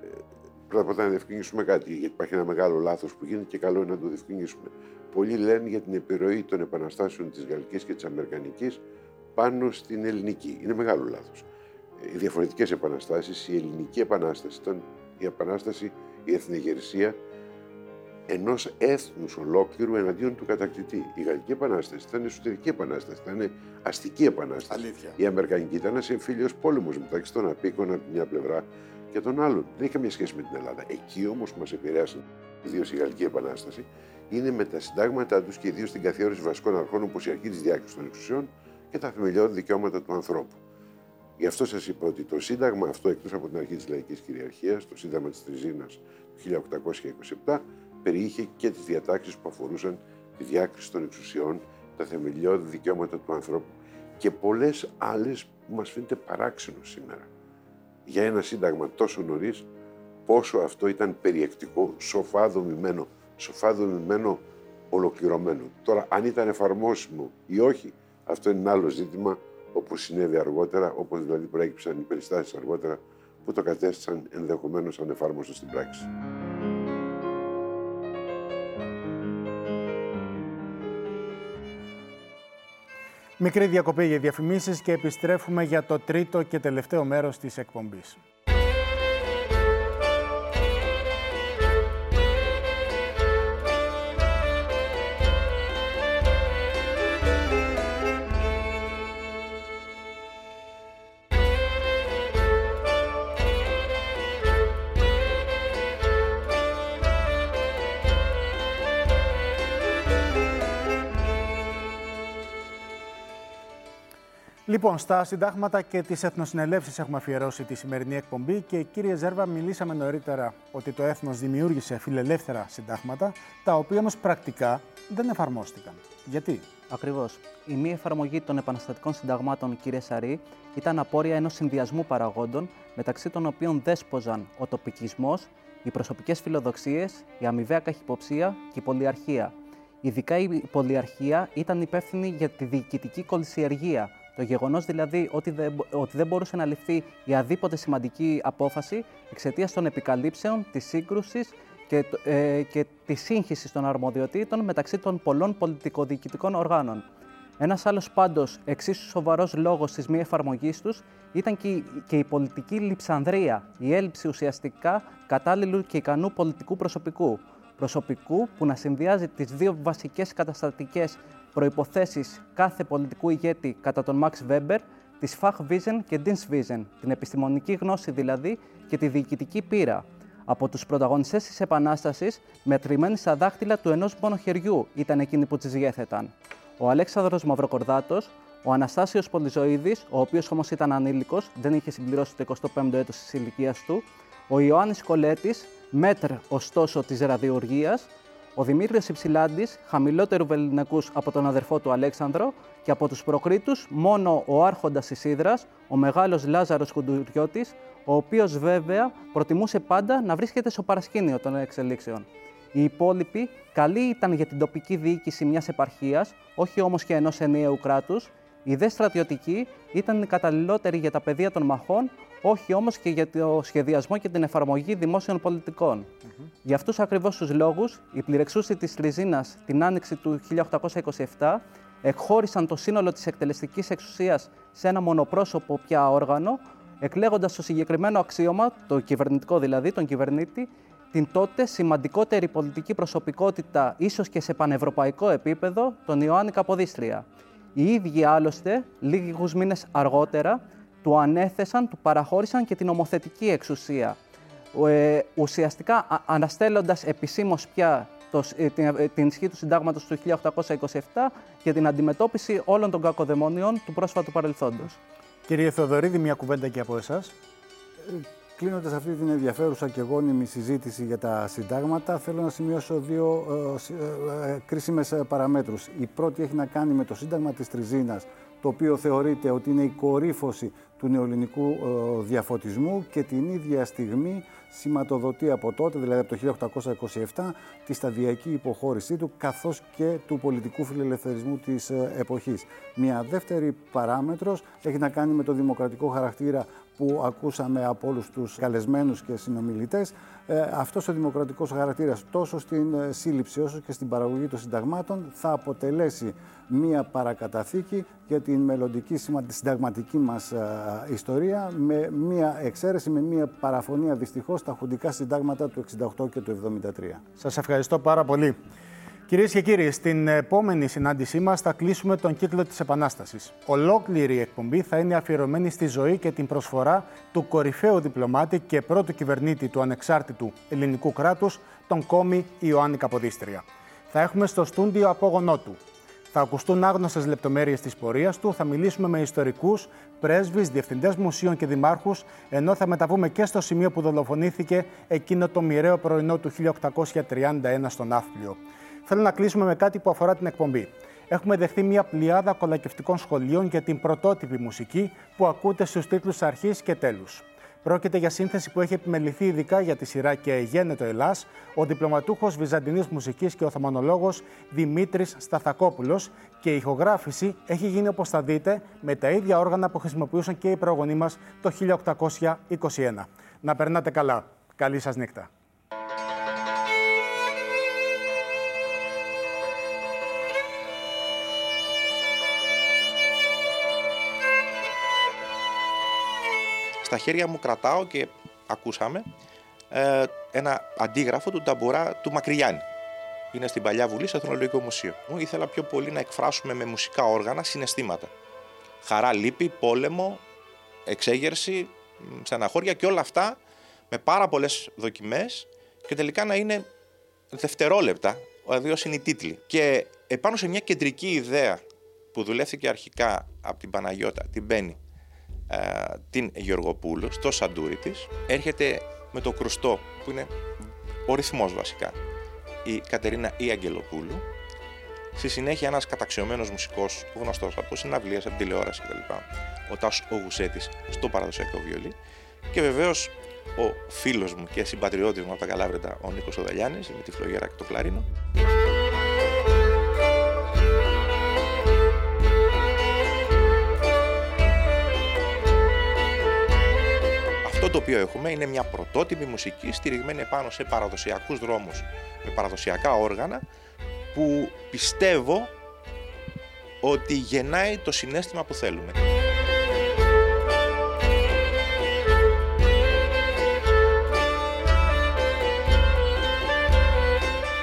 Πρώτα απ' όλα να διευκρινίσουμε κάτι, γιατί υπάρχει ένα μεγάλο λάθος που γίνεται και καλό είναι να το διευκρινίσουμε. Πολλοί λένε για την επιρροή των επαναστάσεων της Γαλλικής και της Αμερικανικής πάνω στην ελληνική. Είναι μεγάλο λάθος. Οι διαφορετικές επαναστάσεις, η ελληνική επανάσταση ήταν η επανάσταση, η εθνικερσία ενός έθνους ολόκληρου εναντίον του κατακτητή. Η Γαλλική Επανάσταση ήταν εσωτερική επανάσταση, ήταν αστική επανάσταση. Αλήθεια. Η Αμερικανική ήταν ένας εμφύλιος πόλεμος μεταξύ των απίκων από μια πλευρά και των άλλων. Δεν έχει καμία σχέση με την Ελλάδα. Εκεί όμως που μας επηρέασαν, ιδίως η Γαλλική Επανάσταση, είναι με τα συντάγματά τους και ιδίως την καθιέρωση βασικών αρχών όπως η αρχή της διάκρισης των εξουσιών και τα θεμελιώδη δικαιώματα του ανθρώπου. Γι' αυτό σας είπα ότι το Σύνταγμα αυτό, εκτός από την αρχή της λαϊκής κυριαρχίας, το Σύνταγμα της Τριζίνας του 1827, περιείχε και τις διατάξεις που αφορούσαν τη διάκριση των εξουσιών, τα θεμελιώδη δικαιώματα του ανθρώπου και πολλές άλλες που μας φαίνεται παράξενο σήμερα για ένα σύνταγμα τόσο νωρίς, πόσο αυτό ήταν περιεκτικό, σοφά δομημένο, σοφά δομημένο, ολοκληρωμένο. Τώρα, αν ήταν εφαρμόσιμο ή όχι, αυτό είναι ένα άλλο ζήτημα, όπως συνέβη αργότερα, όπως δηλαδή προέκυψαν οι περιστάσεις αργότερα, που το κατέστησαν ενδεχομένως ανεφάρμοστο στην πράξη. Μικρή διακοπή για διαφημίσεις και επιστρέφουμε για το τρίτο και τελευταίο μέρος της εκπομπής. Λοιπόν, στα συντάγματα και τις εθνοσυνελεύσεις έχουμε αφιερώσει τη σημερινή εκπομπή και κύριε Ζέρβα, μιλήσαμε νωρίτερα ότι το έθνος δημιούργησε φιλελεύθερα συντάγματα, τα οποία όμως πρακτικά δεν εφαρμόστηκαν. Γιατί; Ακριβώς. Η μη εφαρμογή των επαναστατικών συνταγμάτων, κύριε Σαρή, ήταν απόρρια ενός συνδυασμού παραγόντων, μεταξύ των οποίων δέσποζαν ο τοπικισμός, οι προσωπικές φιλοδοξίες, η αμοιβαία καχυποψία και η πολιαρχία. Ειδικά η πολιαρχία ήταν υπεύθυνη για τη διοικητική κολυσιεργία, το γεγονός δηλαδή ότι δεν, ότι δεν μπορούσε να ληφθεί η αδίποτε σημαντική απόφαση εξαιτίας των επικαλύψεων, της σύγκρουσης και, ε, και της σύγχυσης των αρμοδιοτήτων μεταξύ των πολλών πολιτικοδιοικητικών οργάνων. Ένας άλλος πάντως εξίσου σοβαρός λόγος της μη εφαρμογής τους ήταν και η, και η πολιτική λειψανδρία, η έλλειψη ουσιαστικά κατάλληλου και ικανού πολιτικού προσωπικού. Προσωπικού που να συνδυάζει τις δύο βασικές καταστατικές προϋποθέσεις κάθε πολιτικού ηγέτη κατά τον Max Weber, της Fachwissen και Dienstwissen, την επιστημονική γνώση δηλαδή και τη διοικητική πείρα. Από τους πρωταγωνιστές της Επανάστασης, μετρημένοι στα δάχτυλα του ενός μόνο χεριού ήταν εκείνοι που τις διέθεταν. Ο Αλέξανδρος Μαυροκορδάτος, ο Αναστάσιος Πολυζωίδης, ο οποίος όμως ήταν ανήλικος, δεν είχε συμπληρώσει το 25ο έτος της ηλικίας του, ο Ιωάννης Κολέτης, μέτρ ωστόσο της ραδιοργίας, ο Δημήτριο Υψηλάντης, χαμηλότερου βεληνικού από τον αδερφό του Αλέξανδρο, και από τους προκρίτου μόνο ο Άρχοντας Ισίδρας, ο μεγάλος Λάζαρος Κουντουριώτη, ο οποίος βέβαια προτιμούσε πάντα να βρίσκεται στο παρασκήνιο των εξελίξεων. Οι υπόλοιποι καλοί ήταν για την τοπική διοίκηση μιας επαρχίας, όχι όμως και ενός ενιαίου κράτους. Οι δε στρατιωτικοί ήταν οι καταλληλότεροι για τα πεδία των μαχών, όχι όμως και για το σχεδιασμό και την εφαρμογή δημόσιων πολιτικών. Mm-hmm. Για αυτούς ακριβώς τους λόγους, οι πληρεξούσοι της Τριζίνα την άνοιξη του 1827 εκχώρησαν το σύνολο της εκτελεστικής εξουσίας σε ένα μονοπρόσωπο πια όργανο, εκλέγοντας το συγκεκριμένο αξίωμα, το κυβερνητικό δηλαδή, τον κυβερνήτη, την τότε σημαντικότερη πολιτική προσωπικότητα, ίσως και σε πανευρωπαϊκό επίπεδο, τον Ιωάννη Καποδίστρια. Οι ίδιοι άλλωστε, λίγους μήνες αργότερα, του ανέθεσαν, του παραχώρησαν και την ομοθετική εξουσία. Ε, ουσιαστικά αναστέλλοντας επισήμως πια το, ε, την, ε, την ισχύ του συντάγματος του 1827 για την αντιμετώπιση όλων των κακοδαιμόνιων του πρόσφατου παρελθόντος. Κύριε Θεοδωρίδη, μια κουβέντα και από εσάς. Κλείνοντας αυτή την ενδιαφέρουσα και γόνιμη συζήτηση για τα συντάγματα, θέλω να σημειώσω δύο ε, ε, κρίσιμες παραμέτρους. Η πρώτη έχει να κάνει με το Σύνταγμα της Τριζίνας, το οποίο θεωρείται ότι είναι η κορύφωση του νεοελληνικού ε, διαφωτισμού και την ίδια στιγμή σηματοδοτεί από τότε, δηλαδή από το 1827, τη σταδιακή υποχώρησή του καθώς και του πολιτικού φιλελευθερισμού της ε, εποχής. Μια δεύτερη παράμετρος έχει να κάνει με το δημοκρατικό χαρακτήρα που ακούσαμε από όλους τους καλεσμένους και συνομιλητές, ε, αυτός ο δημοκρατικός χαρακτήρας τόσο στην ε, σύλληψη όσο και στην παραγωγή των συνταγμάτων θα αποτελέσει μία παρακαταθήκη για την μελλοντική τη συνταγματική μας ε, ιστορία με μία εξαίρεση, με μία παραφωνία δυστυχώς στα χουντικά συντάγματα του 68 και του 73. Σας ευχαριστώ πάρα πολύ. Κυρίες και κύριοι, στην επόμενη συνάντησή μας θα κλείσουμε τον κύκλο της Επανάστασης. Ολόκληρη η εκπομπή θα είναι αφιερωμένη στη ζωή και την προσφορά του κορυφαίου διπλωμάτη και πρώτου κυβερνήτη του ανεξάρτητου ελληνικού κράτους, τον κόμι Ιωάννη Καποδίστρια. Θα έχουμε στο στούντιο απόγονό του. Θα ακουστούν άγνωστες λεπτομέρειες της πορείας του, θα μιλήσουμε με ιστορικούς, πρέσβεις, διευθυντές μουσείων και δημάρχους, ενώ θα μεταβούμε και στο σημείο που δολοφονήθηκε εκείνο το μοιραίο πρωινό του 1831 στον Ναύπλιο θέλω να κλείσουμε με κάτι που αφορά την εκπομπή. Έχουμε δεχθεί μια πλειάδα κολακευτικών σχολείων για την πρωτότυπη μουσική που ακούτε στους τίτλους αρχής και τέλους. Πρόκειται για σύνθεση που έχει επιμεληθεί ειδικά για τη σειρά και γένετο Ελλάς ο διπλωματούχος Βυζαντινής Μουσικής και Οθωμανολόγο Δημήτρης Σταθακόπουλος και η ηχογράφηση έχει γίνει όπως θα δείτε με τα ίδια όργανα που χρησιμοποιούσαν και οι προγονεί μας το 1821. Να περνάτε καλά. Καλή σας νύχτα. Στα χέρια μου κρατάω και ακούσαμε ε, ένα αντίγραφο του ταμπουρά του Μακρυγιάννη. Είναι στην Παλιά Βουλή, στο Εθνολογικό Μουσείο. Μου ήθελα πιο πολύ να εκφράσουμε με μουσικά όργανα συναισθήματα. Χαρά, λύπη, πόλεμο, εξέγερση, στεναχώρια και όλα αυτά με πάρα πολλές δοκιμές και τελικά να είναι δευτερόλεπτα, δηλαδή ως είναι οι τίτλοι. Και επάνω σε μια κεντρική ιδέα που δουλεύτηκε αρχικά από την Παναγιώτα, την Μπέννη, ε, την Γεωργοπούλου, στο σαντούρι της, έρχεται με το κρουστό, που είναι ο ρυθμός βασικά, η Κατερίνα η Αγγελοπούλου. Στη συνέχεια ένας καταξιωμένος μουσικός, γνωστός από συναυλίες, από τηλεόραση κτλ. Ο Τάσος Ογουσέτης στο παραδοσιακό βιολί. Και βεβαίως ο φίλος μου και συμπατριώτης μου από τα Καλάβρετα, ο Νίκος Οδαλιάνης, με τη φλογέρα και το κλαρίνο. Το οποίο έχουμε είναι μια πρωτότυπη μουσική στηριγμένη πάνω σε παραδοσιακούς δρόμους με παραδοσιακά όργανα που πιστεύω ότι γεννάει το συνέστημα που θέλουμε.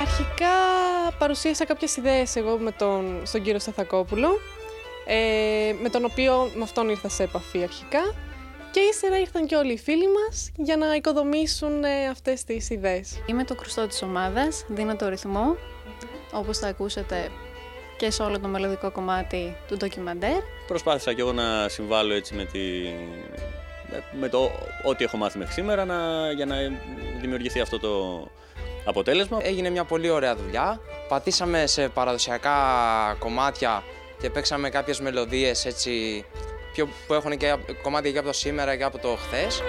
Αρχικά παρουσίασα κάποιες ιδέες εγώ με τον, στον κύριο Σταθακόπουλο, ε, με τον οποίο με αυτόν ήρθα σε επαφή αρχικά και ύστερα ήρθαν και όλοι οι φίλοι μας για να οικοδομήσουν ε, αυτές τις ιδέες. Είμαι το κρουστό της ομάδας, δίνω το ρυθμό, όπως θα ακούσετε και σε όλο το μελλοντικό κομμάτι του ντοκιμαντέρ. Προσπάθησα και εγώ να συμβάλλω έτσι με, τη... με το ό,τι έχω μάθει μέχρι σήμερα να... για να δημιουργηθεί αυτό το αποτέλεσμα. Έγινε μια πολύ ωραία δουλειά. Πατήσαμε σε παραδοσιακά κομμάτια και παίξαμε κάποιες μελωδίες έτσι πιο, που έχουν και κομμάτια και από το σήμερα και από το χθες.